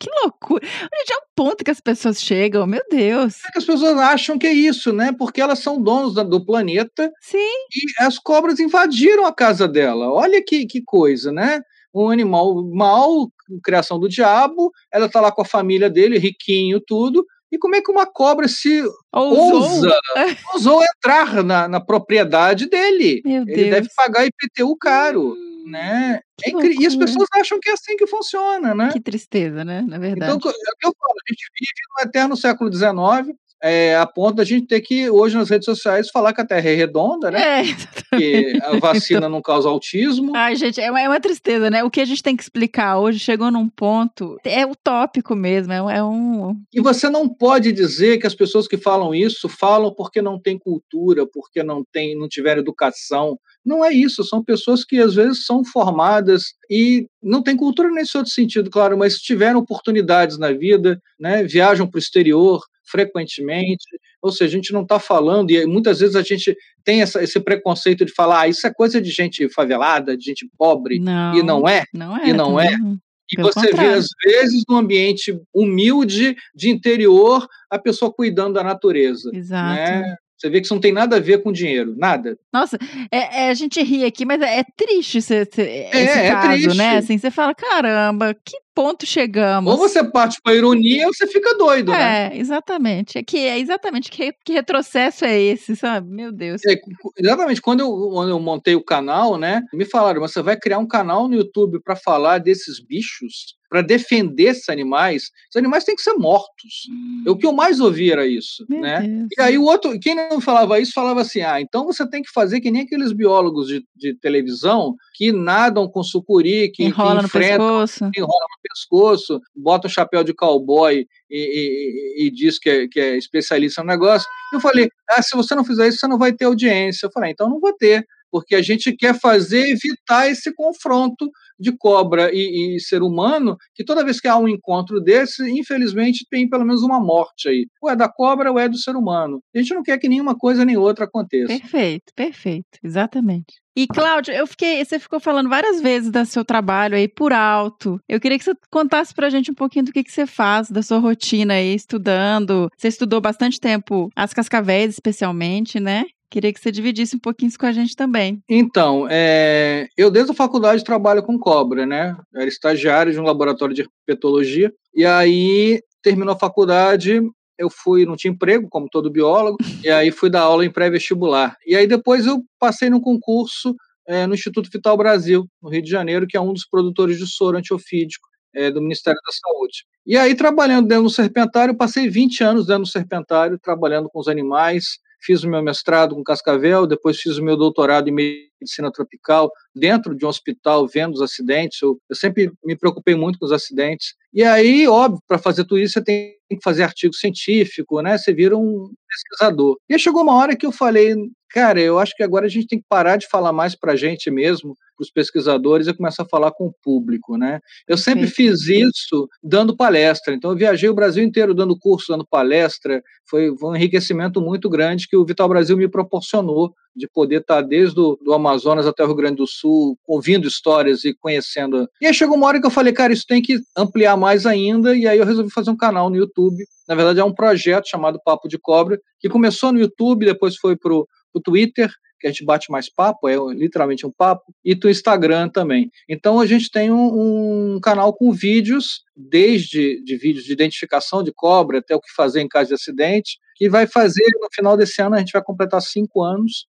Que loucura. Gente, é o ponto que as pessoas chegam, meu Deus. É que as pessoas acham que é isso, né? Porque elas são donos do planeta Sim. e as cobras invadiram a casa dela. Olha que, que coisa, né? Um animal mau, criação do diabo, ela tá lá com a família dele, riquinho, tudo. E como é que uma cobra se Ousou. ousa, ousou entrar na, na propriedade dele? Meu Ele Deus. deve pagar IPTU caro, Hum, né? É incri- E as loucura. pessoas acham que é assim que funciona, né? Que tristeza, né? Na verdade. Então, é o que eu falo, a gente vive no eterno século XIX, é, a ponto da gente ter que, hoje, nas redes sociais, falar que a Terra é redonda, né? É, Que a vacina não causa autismo. Ai, gente, é uma, é uma tristeza, né? O que a gente tem que explicar hoje chegou num ponto. É utópico mesmo. É, é um. E você não pode dizer que as pessoas que falam isso falam porque não têm cultura, porque não, tem, não tiveram educação. Não é isso, são pessoas que às vezes são formadas e não têm cultura nesse outro sentido, claro, mas tiveram oportunidades na vida, né? viajam para o exterior frequentemente, ou seja, a gente não está falando, e muitas vezes a gente tem essa- esse preconceito de falar, ah, isso é coisa de gente favelada, de gente pobre, Não. e não é. Não é. e não é. também. E Pelo você vê, contrário. às vezes, num ambiente humilde, de interior, a pessoa cuidando da natureza. Exato. Né? Você vê que isso não tem nada a ver com dinheiro, nada. Nossa, é, é, a gente ri aqui, mas é, é triste esse, esse, esse é caso, triste. né? Assim, você fala, caramba, que ponto chegamos? Ou você parte para ironia ou você fica doido, né? É, exatamente. É que é exatamente que, que retrocesso é esse, sabe? Meu Deus. É, Exatamente, quando eu, quando eu montei o canal, né, me falaram, você vai criar um canal no YouTube para falar desses bichos, para defender esses animais. Os animais têm que ser mortos. O que eu mais ouvi era isso, Meu né? Deus. E aí o outro, quem não falava isso, falava assim, ah, então você tem que fazer que nem aqueles biólogos de, de televisão que nadam com sucuri, que, que Enrola no enfrentam, pescoço. enrola no pescoço, bota um chapéu de cowboy e, e- e- e diz que é, que é especialista no negócio. Eu falei, ah, se você não fizer isso, você não vai ter audiência. Eu falei, ah, então não vou ter, porque a gente quer fazer, evitar esse confronto de cobra e, e ser humano, que toda vez que há um encontro desse, infelizmente tem pelo menos uma morte aí. Ou é da cobra ou é do ser humano. A gente não quer que nenhuma coisa nem outra aconteça. Perfeito, perfeito, exatamente. E Cláudio, eu fiquei, você ficou falando várias vezes do seu trabalho aí por alto. Eu queria que você contasse pra gente um pouquinho do que, que você faz, da sua rotina aí estudando. Você estudou bastante tempo as cascavéis, especialmente, né? Queria que você dividisse um pouquinho isso com a gente também. Então, é, eu desde a faculdade trabalho com cobra, né? Eu era estagiário de um laboratório de herpetologia. E aí, terminou a faculdade, eu fui, não tinha emprego, como todo biólogo, e aí fui dar aula em pré-vestibular. E aí depois eu passei num concurso é, no Instituto Vital Brasil, no Rio de Janeiro, que é um dos produtores de soro antiofídico é, do Ministério da Saúde. E aí, trabalhando dentro do serpentário, passei 20 anos dentro do serpentário, trabalhando com os animais, fiz o meu mestrado com cascavel, depois fiz o meu doutorado em medicina tropical dentro de um hospital, vendo os acidentes. Eu, eu sempre me preocupei muito com os acidentes. E aí, óbvio, para fazer tudo isso, você tem que fazer artigo científico, né? Você vira um pesquisador. E aí chegou uma hora que eu falei, cara, eu acho que agora a gente tem que parar de falar mais para a gente mesmo, para os pesquisadores, e começar a falar com o público, né? Eu sempre Perfeito. fiz isso dando palestra. Então, eu viajei o Brasil inteiro dando curso, dando palestra. Foi, foi um enriquecimento muito grande que o Vital Brasil me proporcionou de poder estar desde o do Amazonas até o Rio Grande do Sul, ouvindo histórias e conhecendo. E aí chegou uma hora que eu falei, cara, isso tem que ampliar mais ainda, e aí eu resolvi fazer um canal no YouTube. Na verdade, é um projeto chamado Papo de Cobra, que começou no YouTube, depois foi para o Twitter, que a gente bate mais papo, é literalmente um papo, e do Instagram também. Então a gente tem um, um canal com vídeos, desde de vídeos de identificação de cobra até o que fazer em caso de acidente, que vai fazer no final desse ano a gente vai completar cinco anos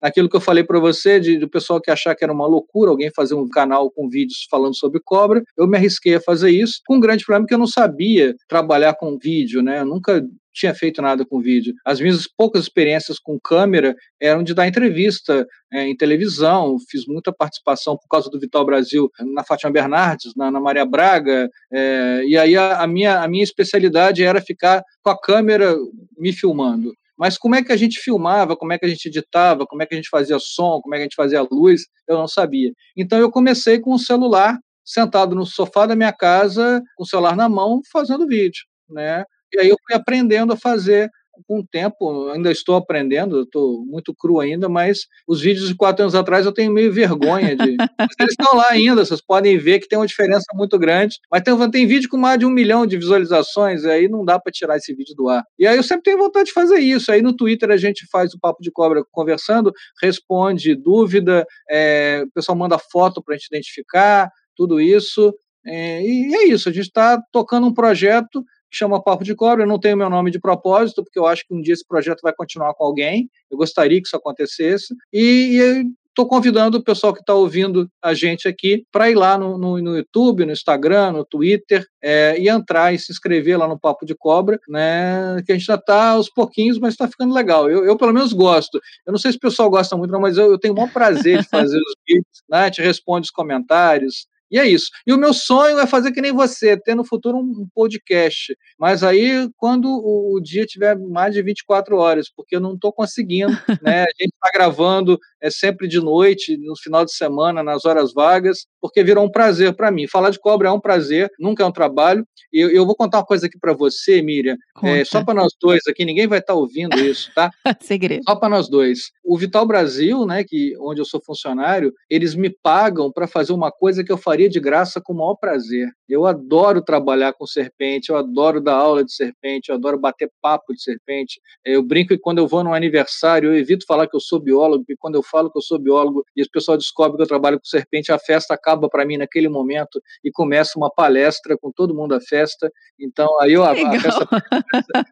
Aquilo que eu falei para você, de, do pessoal que achar que era uma loucura alguém fazer um canal com vídeos falando sobre cobra, eu me arrisquei a fazer isso, com um grande problema que eu não sabia trabalhar com vídeo, né? Eu nunca tinha feito nada com vídeo. As minhas poucas experiências com câmera eram de dar entrevista é, em televisão, fiz muita participação por causa do Vital Brasil na Fátima Bernardes, na, na Maria Braga, é, e aí a, a, minha, a minha especialidade era ficar com a câmera me filmando. Mas como é que a gente filmava, como é que a gente editava, como é que a gente fazia som, como é que a gente fazia luz, eu não sabia. Então eu comecei com o celular, sentado no sofá da minha casa, com o celular na mão, fazendo vídeo, né? E aí eu fui aprendendo a fazer com o tempo, ainda estou aprendendo, estou muito cru ainda, mas os vídeos de quatro anos atrás eu tenho meio vergonha de. eles estão lá ainda, vocês podem ver que tem uma diferença muito grande. Mas tem, tem vídeo com mais de um milhão de visualizações, e aí não dá para tirar esse vídeo do ar. E aí eu sempre tenho vontade de fazer isso. Aí no Twitter a gente faz o Papo de Cobra conversando, responde dúvida, é, o pessoal manda foto para a gente identificar, tudo isso. É, e é isso, a gente está tocando um projeto que chama Papo de Cobra. Eu não tenho meu nome de propósito, porque eu acho que um dia esse projeto vai continuar com alguém. Eu gostaria que isso acontecesse. E estou convidando o pessoal que está ouvindo a gente aqui para ir lá no, no, no, YouTube, no Instagram, no Twitter é, e entrar e se inscrever lá no Papo de Cobra, né? Que a gente já está aos pouquinhos, mas está ficando legal. Eu, eu, pelo menos, gosto. Eu não sei se o pessoal gosta muito, mas eu, eu tenho o maior prazer de fazer os vídeos, né? Gente responde os comentários, e é isso. E o meu sonho é fazer que nem você, ter no futuro um podcast. Mas aí, quando o, dia tiver mais de 24 horas, porque eu não estou conseguindo, né? A gente está gravando é sempre de noite, no final de semana, nas horas vagas, porque virou um prazer para mim. Falar de cobra é um prazer, nunca é um trabalho. E eu, eu vou contar uma coisa aqui para você, Miriam, é, só para nós dois aqui, ninguém vai estar tá ouvindo isso, tá? Segredo. Só para nós dois. O Vital Brasil, né, que onde eu sou funcionário, eles me pagam para fazer uma coisa que eu faria de graça com o maior prazer. Eu adoro trabalhar com serpente, eu adoro dar aula de serpente, eu adoro bater papo de serpente. Eu brinco que quando eu vou num aniversário, eu evito falar que eu sou biólogo, porque quando eu falo que eu sou biólogo e o pessoal descobre que eu trabalho com serpente, a festa acaba para mim naquele momento e começa uma palestra com todo mundo à festa. Então, aí eu a, a festa.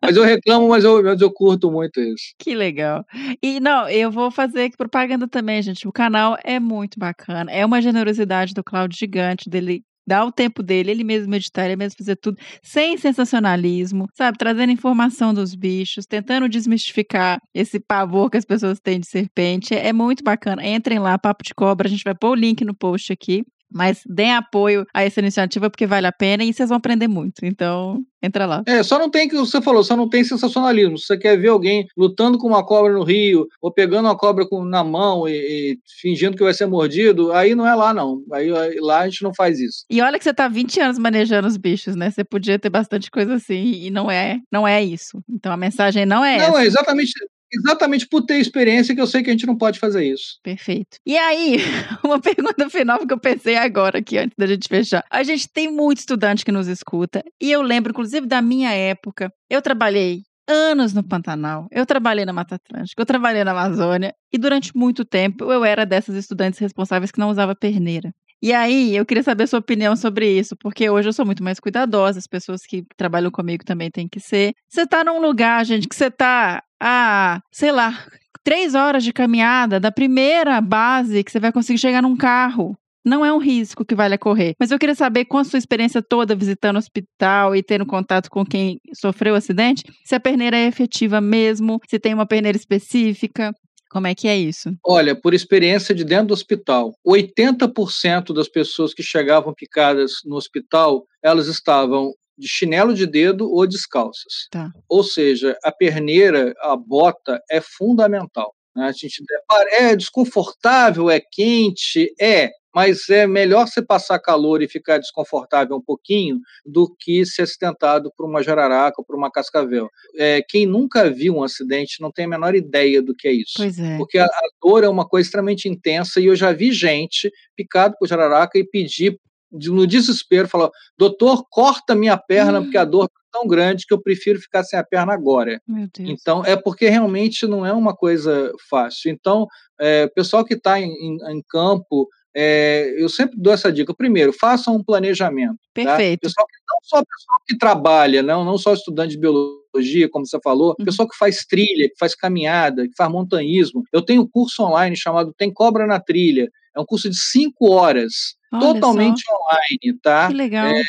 Mas eu reclamo, mas eu, mas eu curto muito isso. Que legal. E não, eu vou fazer propaganda também, gente. O canal é muito bacana. É uma generosidade do Cláudio gigante dele dar o tempo dele, ele mesmo editar, ele mesmo fazer tudo, sem sensacionalismo, sabe? Trazendo informação dos bichos, tentando desmistificar esse pavor que as pessoas têm de serpente. É muito bacana. Entrem lá, Papo de Cobra, a gente vai pôr o link no post aqui. Mas deem apoio a essa iniciativa porque vale a pena e vocês vão aprender muito. Então, entra lá. É, só não tem que você falou, só não tem sensacionalismo. Se você quer ver alguém lutando com uma cobra no rio, ou pegando uma cobra com, na mão e, e, fingindo que vai ser mordido, aí não é lá, não. Aí, lá a gente não faz isso. E olha que você tá 20 anos manejando os bichos, né? Você podia ter bastante coisa assim, e não é, não é isso. Então a mensagem não é não, essa. Não, é exatamente exatamente por ter experiência que eu sei que a gente não pode fazer isso. Perfeito. E aí, uma pergunta final que eu pensei agora aqui, antes da gente fechar. A gente tem muito estudante que nos escuta, e eu lembro, inclusive, da minha época. Eu trabalhei anos no Pantanal, eu trabalhei na Mata Atlântica, eu trabalhei na Amazônia, e durante muito tempo eu era dessas estudantes responsáveis que não usava perneira. E aí, eu queria saber a sua opinião sobre isso, porque hoje eu sou muito mais cuidadosa, as pessoas que trabalham comigo também têm que ser. Você tá num lugar, gente, que você tá a, sei lá, três horas de caminhada da primeira base que você vai conseguir chegar num carro. Não é um risco que vale a correr. Mas eu queria saber, com a sua experiência toda visitando o hospital e tendo contato com quem sofreu o acidente, se a perneira é efetiva mesmo, se tem uma perneira específica. Como é que é isso? Olha, por experiência de dentro do hospital, 80% das pessoas que chegavam picadas no hospital, elas estavam de chinelo de dedo ou descalças. Tá. Ou seja, a perneira, a bota é fundamental. Né? A gente é desconfortável, é quente, é, mas é melhor você passar calor e ficar desconfortável um pouquinho do que ser acidentado por uma jararaca ou por uma cascavel. É, quem nunca viu um acidente não tem a menor ideia do que é isso. Pois é. Porque a, a dor é uma coisa extremamente intensa e eu já vi gente picado por jararaca e pedir no desespero, falar: doutor, corta minha perna, porque a hum. dor é tão grande que eu prefiro ficar sem a perna agora. Então, é porque realmente não é uma coisa fácil. Então, é, pessoal que está em, em, em, campo, é, eu sempre dou essa dica. Primeiro, façam um planejamento. Tá? Perfeito. Tá? Pessoal que, não só pessoal que trabalha, não, não só estudante de biologia, como você falou, uhum. pessoal que faz trilha, que faz caminhada, que faz montanhismo. Eu tenho um curso online chamado Tem Cobra na Trilha. É um curso de cinco horas, Olha totalmente só. online, tá? Que legal. É,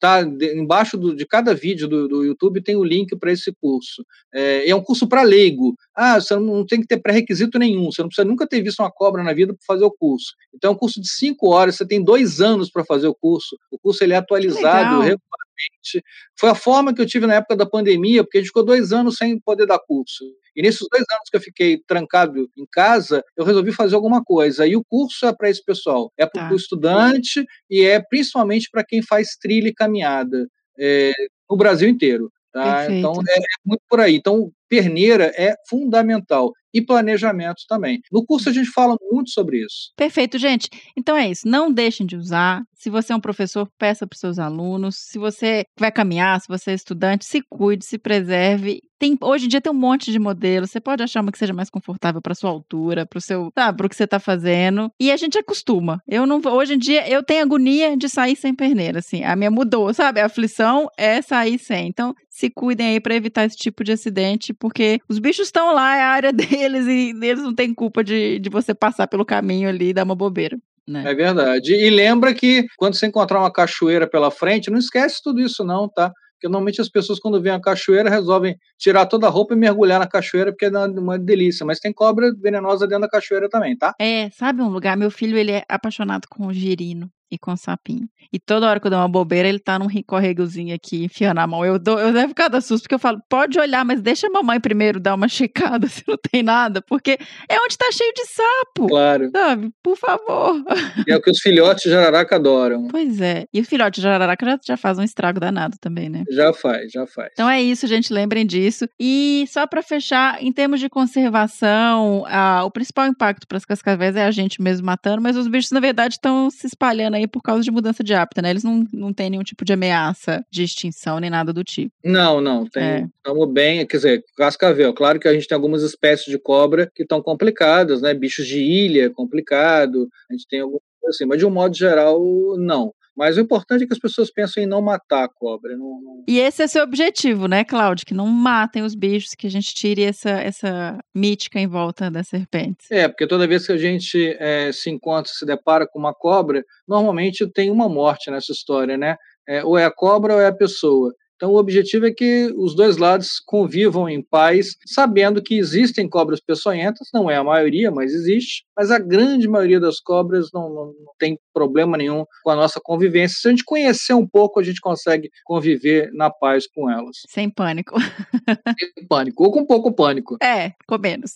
tá embaixo do, de cada vídeo do, do YouTube tem o link para esse curso. É, é um curso para leigo. Ah, você não tem que ter pré-requisito nenhum, você não precisa nunca ter visto uma cobra na vida para fazer o curso. Então é um curso de cinco horas, você tem dois anos para fazer o curso. O curso ele é atualizado regularmente realmente. Foi a forma que eu tive na época da pandemia, porque a gente ficou dois anos sem poder dar curso. E nesses dois anos que eu fiquei trancado em casa, eu resolvi fazer alguma coisa. E o curso é para esse pessoal, é para o Tá. estudante e é principalmente para quem faz trilha e caminhada é, no Brasil inteiro. Tá? Então é, é muito por aí. Então perneira é fundamental e planejamento também. No curso a gente fala muito sobre isso. Perfeito, gente. Então é isso. Não deixem de usar. Se você é um professor, peça para os seus alunos. Se você vai caminhar, se você é estudante, se cuide, se preserve. Tem, hoje em dia tem um monte de modelos. Você pode achar uma que seja mais confortável para sua altura, para o seu, sabe, para o que você está fazendo. E a gente acostuma. Eu não, hoje em dia eu tenho agonia de sair sem perneira, assim. A minha mudou, sabe? A aflição é sair sem. Então se cuidem aí para evitar esse tipo de acidente, porque os bichos estão lá, é a área deles e eles não têm culpa de, de você passar pelo caminho ali e dar uma bobeira. Né? É verdade. E lembra que quando você encontrar uma cachoeira pela frente, não esquece tudo isso não, tá? Porque normalmente as pessoas, quando vêm a cachoeira, resolvem tirar toda a roupa e mergulhar na cachoeira, porque é uma delícia. Mas tem cobra venenosa dentro da cachoeira também, tá? É, sabe um lugar? Meu filho, ele é apaixonado com o girino e com sapinho. E toda hora que eu dou uma bobeira, ele tá num corregozinho aqui, enfiando a mão. Eu, dou, eu levo cada susto, porque eu falo, pode olhar, mas deixa a mamãe primeiro dar uma checada se não tem nada, porque é onde tá cheio de sapo. Claro. Sabe? Por favor. E é o que os filhotes de jararaca adoram. Pois é. E o filhote de jararaca já, já faz um estrago danado também, né? Já faz, já faz. Então é isso, gente, lembrem disso. E só para fechar, em termos de conservação, a, o principal impacto para as cascavéis é a gente mesmo matando, mas os bichos, na verdade, estão se espalhando aí por causa de mudança de hábito, né? Eles não, não têm nenhum tipo de ameaça de extinção nem nada do tipo. Não, não, tem. É. Estamos bem, quer dizer, cascavel. Claro que a gente tem algumas espécies de cobra que estão complicadas, né? Bichos de ilha, complicado. A gente tem algumas assim, mas de um modo geral, não. Mas o importante é que as pessoas pensem em não matar a cobra. Não, não... E esse é seu objetivo, né, Cláudio? Que não matem os bichos, que a gente tire essa, essa mítica em volta das serpentes. É, porque toda vez que a gente é, se encontra, se depara com uma cobra, normalmente tem uma morte nessa história, né? É, ou é a cobra ou é a pessoa. Então, o objetivo é que os dois lados convivam em paz, sabendo que existem cobras peçonhentas, não é a maioria, mas existe, mas a grande maioria das cobras não, não, não, tem problema nenhum com a nossa convivência. Se a gente conhecer um pouco, a gente consegue conviver na paz com elas. Sem pânico. Sem pânico, ou com pouco pânico. É, com menos.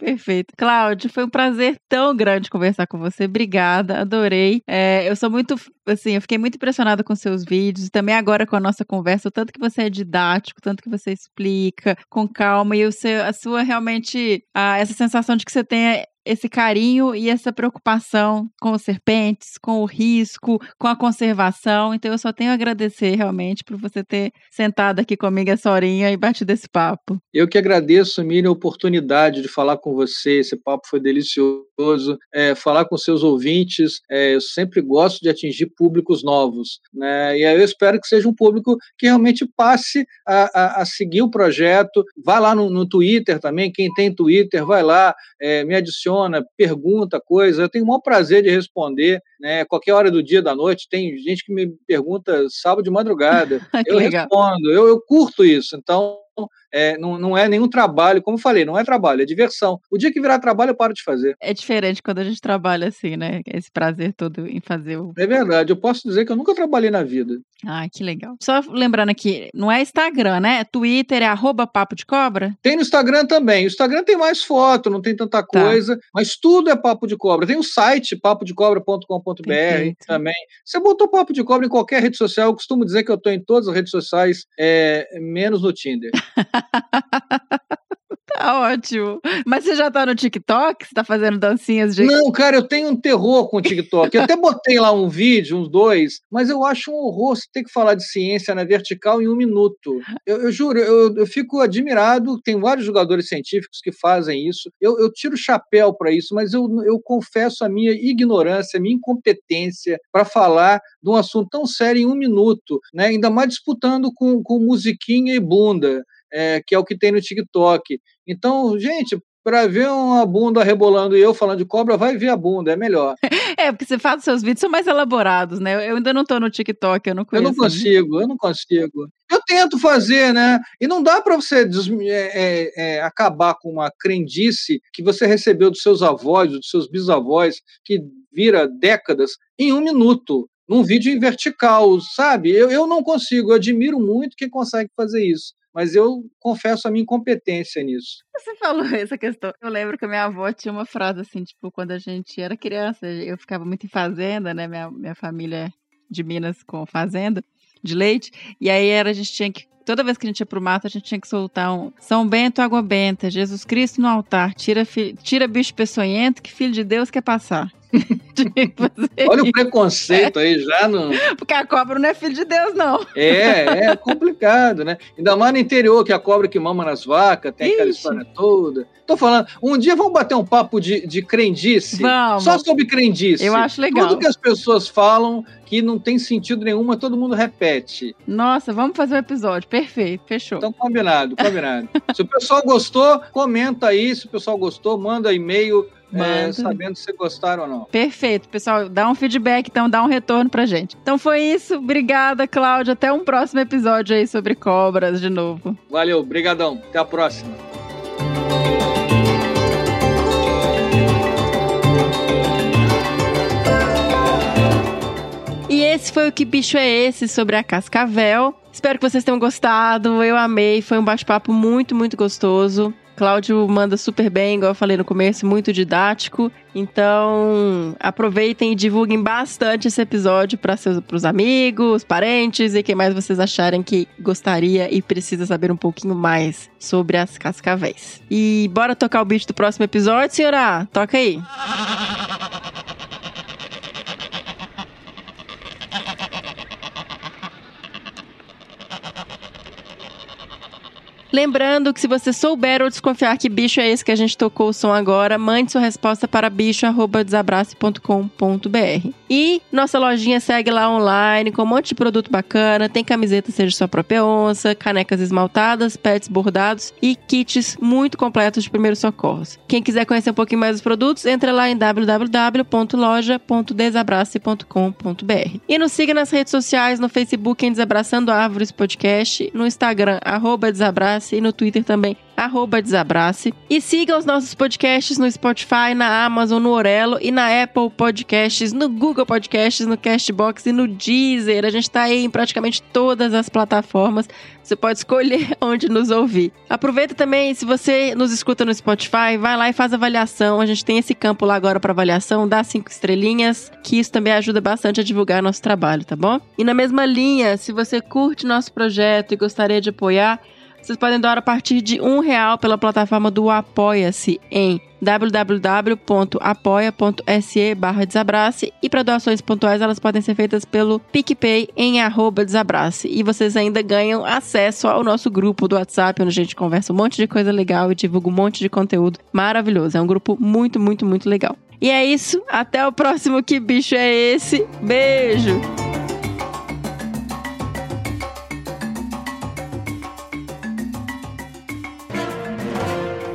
Perfeito. Cláudio, foi um prazer tão grande conversar com você. Obrigada, adorei. É, eu sou muito, assim, eu fiquei muito impressionada com seus vídeos e também agora com a nossa conversa, o tanto que você é didático, tanto que você explica com calma e o seu, a sua realmente, a, essa sensação de que você tem esse carinho e essa preocupação com os serpentes, com o risco, com a conservação. Então eu só tenho a agradecer realmente por você ter sentado aqui comigo essa horinha e batido esse papo. Eu que agradeço, Miriam, a oportunidade de falar com você. Esse papo foi delicioso. É, falar com seus ouvintes, é, eu sempre gosto de atingir públicos novos. Né? E aí eu espero que seja um público que realmente passe a, a, a seguir o projeto. Vá lá no, no, Twitter também. Quem tem Twitter, vai lá, é, me adiciona, pergunta coisa. Eu tenho o maior prazer de responder. Né? Qualquer hora do dia, da noite, tem gente que me pergunta sábado de madrugada. eu legal. respondo, eu, eu curto isso. Então, é, não, não é nenhum trabalho, como eu falei, não é trabalho, é diversão. O dia que virar trabalho, eu paro de fazer. É diferente quando a gente trabalha assim, né? Esse prazer todo em fazer o. É verdade, eu posso dizer que eu nunca trabalhei na vida. Ah, que legal. Só lembrando aqui, não é Instagram, né? Twitter é arroba papo de cobra? Tem no Instagram também. O Instagram tem mais foto, não tem tanta coisa, tá. mas tudo é papo de cobra. Tem o site papodecobra.com.br também. Você botou papo de cobra em qualquer rede social, eu costumo dizer que eu estou em todas as redes sociais, é, menos no Tinder. Tá ótimo. Mas você já tá no TikTok? Você tá fazendo dancinhas de. Não, cara, eu tenho um terror com o TikTok. Eu até botei lá um vídeo, uns dois, mas eu acho um horror você ter que falar de ciência na vertical em um minuto. Eu, eu juro, eu, eu, fico admirado. Tem vários jogadores científicos que fazem isso. Eu, eu tiro o chapéu para isso, mas eu, eu confesso a minha ignorância, a minha incompetência para falar de um assunto tão sério em um minuto, né? ainda mais disputando com, com musiquinha e bunda. É, que é o que tem no TikTok. Então, gente, para ver uma bunda rebolando e eu falando de cobra, vai ver a bunda, é melhor. É, porque você faz os seus vídeos são mais elaborados, né? Eu ainda não tô no TikTok, eu não conheço. Eu não consigo, eu não consigo. Eu tento fazer, né? E não dá para você é, é, acabar com uma crendice que você recebeu dos seus avós, dos seus bisavós, que vira décadas, em um minuto. num vídeo em vertical, sabe? Eu, eu não consigo, eu admiro muito quem consegue fazer isso. Mas eu confesso a minha incompetência nisso. Você falou essa questão. Eu lembro que a minha avó tinha uma frase assim, tipo, quando a gente era criança, eu ficava muito em fazenda, né? Minha, minha família de Minas com fazenda de leite. E aí era, a gente tinha que toda vez que a gente ia pro mato, a gente tinha que soltar um São Bento, água benta, Jesus Cristo no altar, tira, tira bicho peçonhento que filho de Deus quer passar. Olha o preconceito é. aí já no. Porque a cobra não é filho de Deus, não. É, é complicado, né? Ainda mais no interior, que a cobra que mama nas vacas, tem Ixi. aquela história toda. Tô falando, um dia vamos bater um papo de, de crendice. Vamos. Só sobre crendice. Eu acho legal. Tudo que as pessoas falam que não tem sentido nenhum, mas todo mundo repete. Nossa, vamos fazer um episódio. Perfeito, fechou. Então, combinado, combinado. se o pessoal gostou, comenta aí. Se o pessoal gostou, manda e-mail é, sabendo se gostaram ou não. Perfeito, pessoal. Dá um feedback, então dá um retorno pra gente. Então foi isso. Obrigada, Cláudia. Até um próximo episódio aí sobre cobras de novo. Valeu, brigadão. Até a próxima. E esse foi o Que Bicho é Esse sobre a Cascavel. Espero que vocês tenham gostado. Eu amei. Foi um bate-papo muito, muito gostoso. Cláudio manda super bem, igual eu falei no começo, muito didático. Então, aproveitem e divulguem bastante esse episódio para os amigos, parentes e quem mais vocês acharem que gostaria e precisa saber um pouquinho mais sobre as cascavéis. E bora tocar o beat do próximo episódio, senhora? Toca aí. Lembrando que se você souber ou desconfiar que bicho é esse que a gente tocou o som agora, mande sua resposta para bicho@desabrace.com.br. E nossa lojinha segue lá online com um monte de produto bacana, tem camiseta seja sua própria onça, canecas esmaltadas, pets bordados e kits muito completos de primeiros socorros. Quem quiser conhecer um pouquinho mais dos produtos, entra lá em www.loja.desabrace.com.br. E nos siga nas redes sociais, no Facebook em Desabraçando Árvores Podcast, no Instagram arroba Desabrace Desabrace e no Twitter também, arroba Desabrace. E siga os nossos podcasts no Spotify, na Amazon, no Orelo e na Apple Podcasts, no Google Podcasts, no Castbox e no Deezer. A gente está aí em praticamente todas as plataformas. Você pode escolher onde nos ouvir. Aproveita também, se você nos escuta no Spotify, vai lá e faz avaliação. A gente tem esse campo lá agora para avaliação, dá cinco estrelinhas, que isso também ajuda bastante a divulgar nosso trabalho, tá bom? E na mesma linha, se você curte nosso projeto e gostaria de apoiar, vocês podem doar a partir de um real pela plataforma do Apoia-se em www.apoia.se barra Desabrace e para doações pontuais elas podem ser feitas pelo PicPay em arroba Desabrace e vocês ainda ganham acesso ao nosso grupo do WhatsApp onde a gente conversa um monte de coisa legal e divulga um monte de conteúdo maravilhoso. É um grupo muito, muito, muito legal. E é isso, até o próximo Que Bicho é Esse? Beijo!